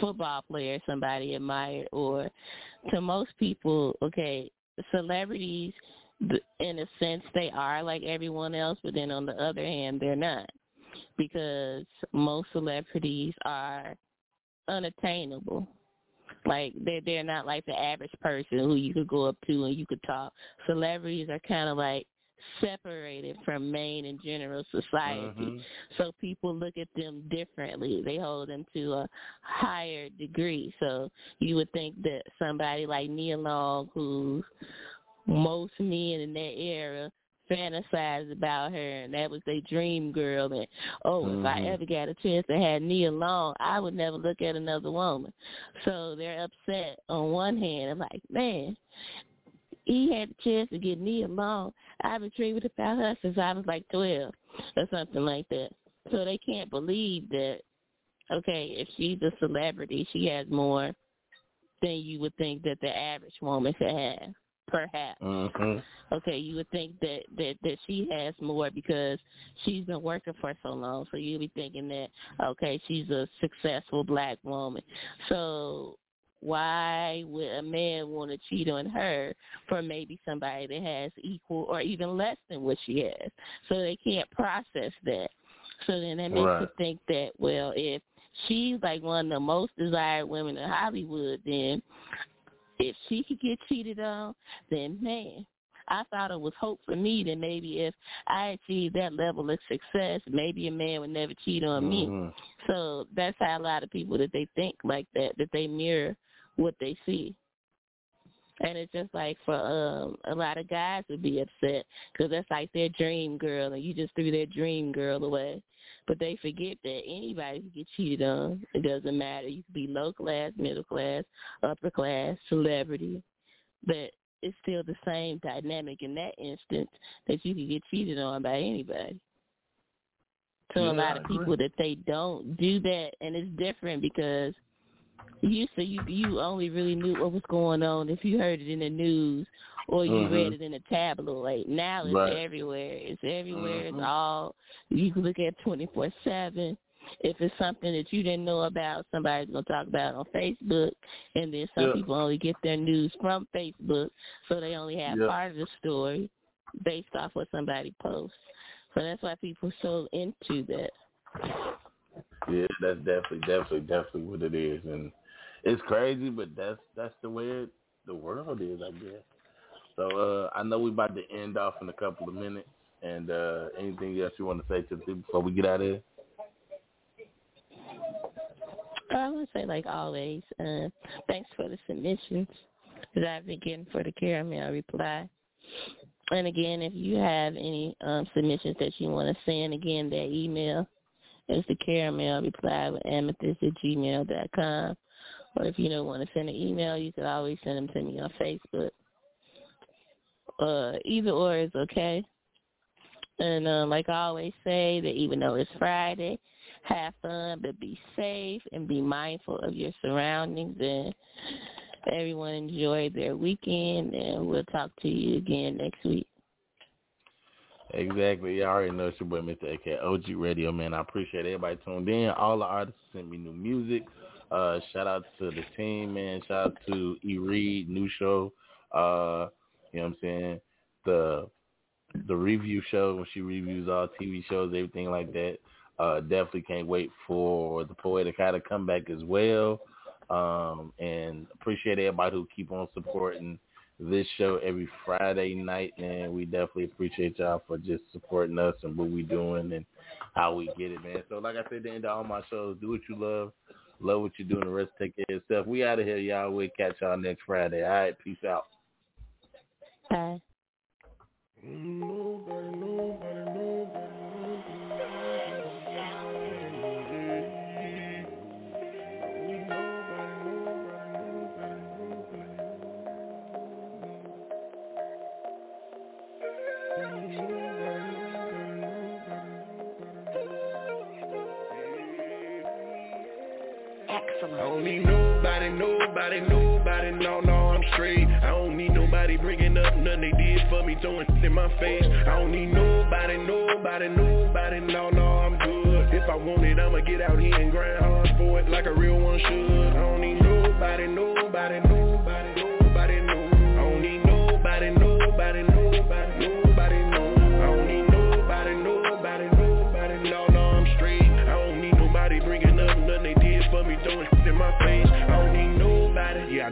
Q: football player somebody admired, or to most people, okay, celebrities in a sense they are like everyone else, but then on the other hand they're not because most celebrities are unattainable. Like they're they're not like the average person who you could go up to and you could talk. Celebrities are kind of like separated from main and general society.
D: Mhm.
Q: So people look at them differently. They hold them to a higher degree. So you would think that somebody like Nia Long, who most men in that era fantasized about her and that was their dream girl and oh if I
L: Mhm.
Q: ever got a chance to have Nia Long I would never look at another woman. So they're upset on one hand, I'm like, Man, he had the chance to get Nia Long. I've been dreaming about her since I was like twelve or something like that. So they can't believe that okay, if she's a celebrity she has more than you would think that the average woman could have. Perhaps.
D: Mhm.
Q: Okay, you would think that, that that she has more because she's been working for so long. So you'd be thinking that okay, she's a successful black woman. So why would a man want to cheat on her for maybe somebody that has equal or even less than what she has? So they can't process that. So then that makes you think that well, if she's like one of the most desired women in Hollywood, then if she could get cheated on, then man, I thought it was hope for me that maybe if I achieved that level of success, maybe a man would never cheat on me.
D: Mhm.
Q: So that's how a lot of people that they think like that, that they mirror what they see. And it's just like for um a lot of guys would be upset because that's like their dream girl, and you just threw their dream girl away. But they forget that anybody can get cheated on. It doesn't matter. You can be low class, middle class, upper class, celebrity, but it's still the same dynamic in that instance that you can get cheated on by anybody. So
L: Yeah,
Q: a lot of people that they don't do that, and it's different because used to you you only really knew what was going on if you heard it in the news or you
L: Mhm.
Q: read it in a tabloid. Now it's
L: Right.
Q: everywhere. It's everywhere.
L: Mhm.
Q: It's all you can look at twenty four seven. If it's something that you didn't know about, somebody's gonna talk about it on Facebook, and then some
L: Yeah.
Q: people only get their news from Facebook, so they only have
L: Yeah.
Q: part of the story based off what somebody posts. So that's why people are so into that.
D: Yeah, that's definitely, definitely, definitely what it is, and it's crazy, but that's that's the way it, the world is, I guess. So uh, I know we about to end off in a couple of minutes, and uh, anything else you want to say to the people before we get out of here?
Q: I want to say, like always, uh, thanks for the submissions that I've been getting for the caramel reply. And again, if you have any um, submissions that you want to send, again, that email is the caramel reply with amethyst at gmail dot com. Or if you don't want to send an email, you can always send them to me on Facebook. Uh, either or is okay. And um, like I always say, that even though it's Friday, have fun, but be safe and be mindful of your surroundings. And everyone enjoy their weekend. And we'll talk to you again next week.
D: Exactly. Y'all already know it's your boy, Mr. AK, OG Radio, man. I appreciate everybody tuned in. All the artists sent me new music. Uh, shout out to the team, man. Shout out to E. Reed, new show. Uh, you know what I'm saying? The the review show when she reviews all TV shows, everything like that. Uh, definitely can't wait for the poetic how to come back as well. Um, and appreciate everybody who keep on supporting this show every Friday night, and we definitely appreciate y'all for just supporting us and what we doing and how we get it, man. So like I said, at the end of all my shows, do what you love, love what you're doing, the rest take care of yourself. We out of here, y'all. We'll catch y'all next Friday. All right, peace out.
Q: Bye.
R: Nobody, nobody, nobody.
S: Excellent.
R: I don't need nobody, nobody, nobody, no, no, I'm straight. I don't need nobody bringing up nothing they did for me, throwing in my face. I don't need nobody, nobody, nobody, no, no, I'm good. If I want it, I'ma get out here and grind hard for it like a real one should. I don't need nobody, nobody, nobody, nobody,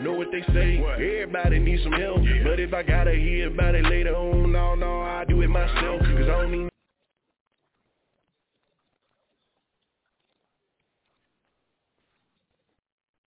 R: know what they say. Everybody needs some help. But if I gotta hear about it later on, no, no, I do it myself. Cause I don't need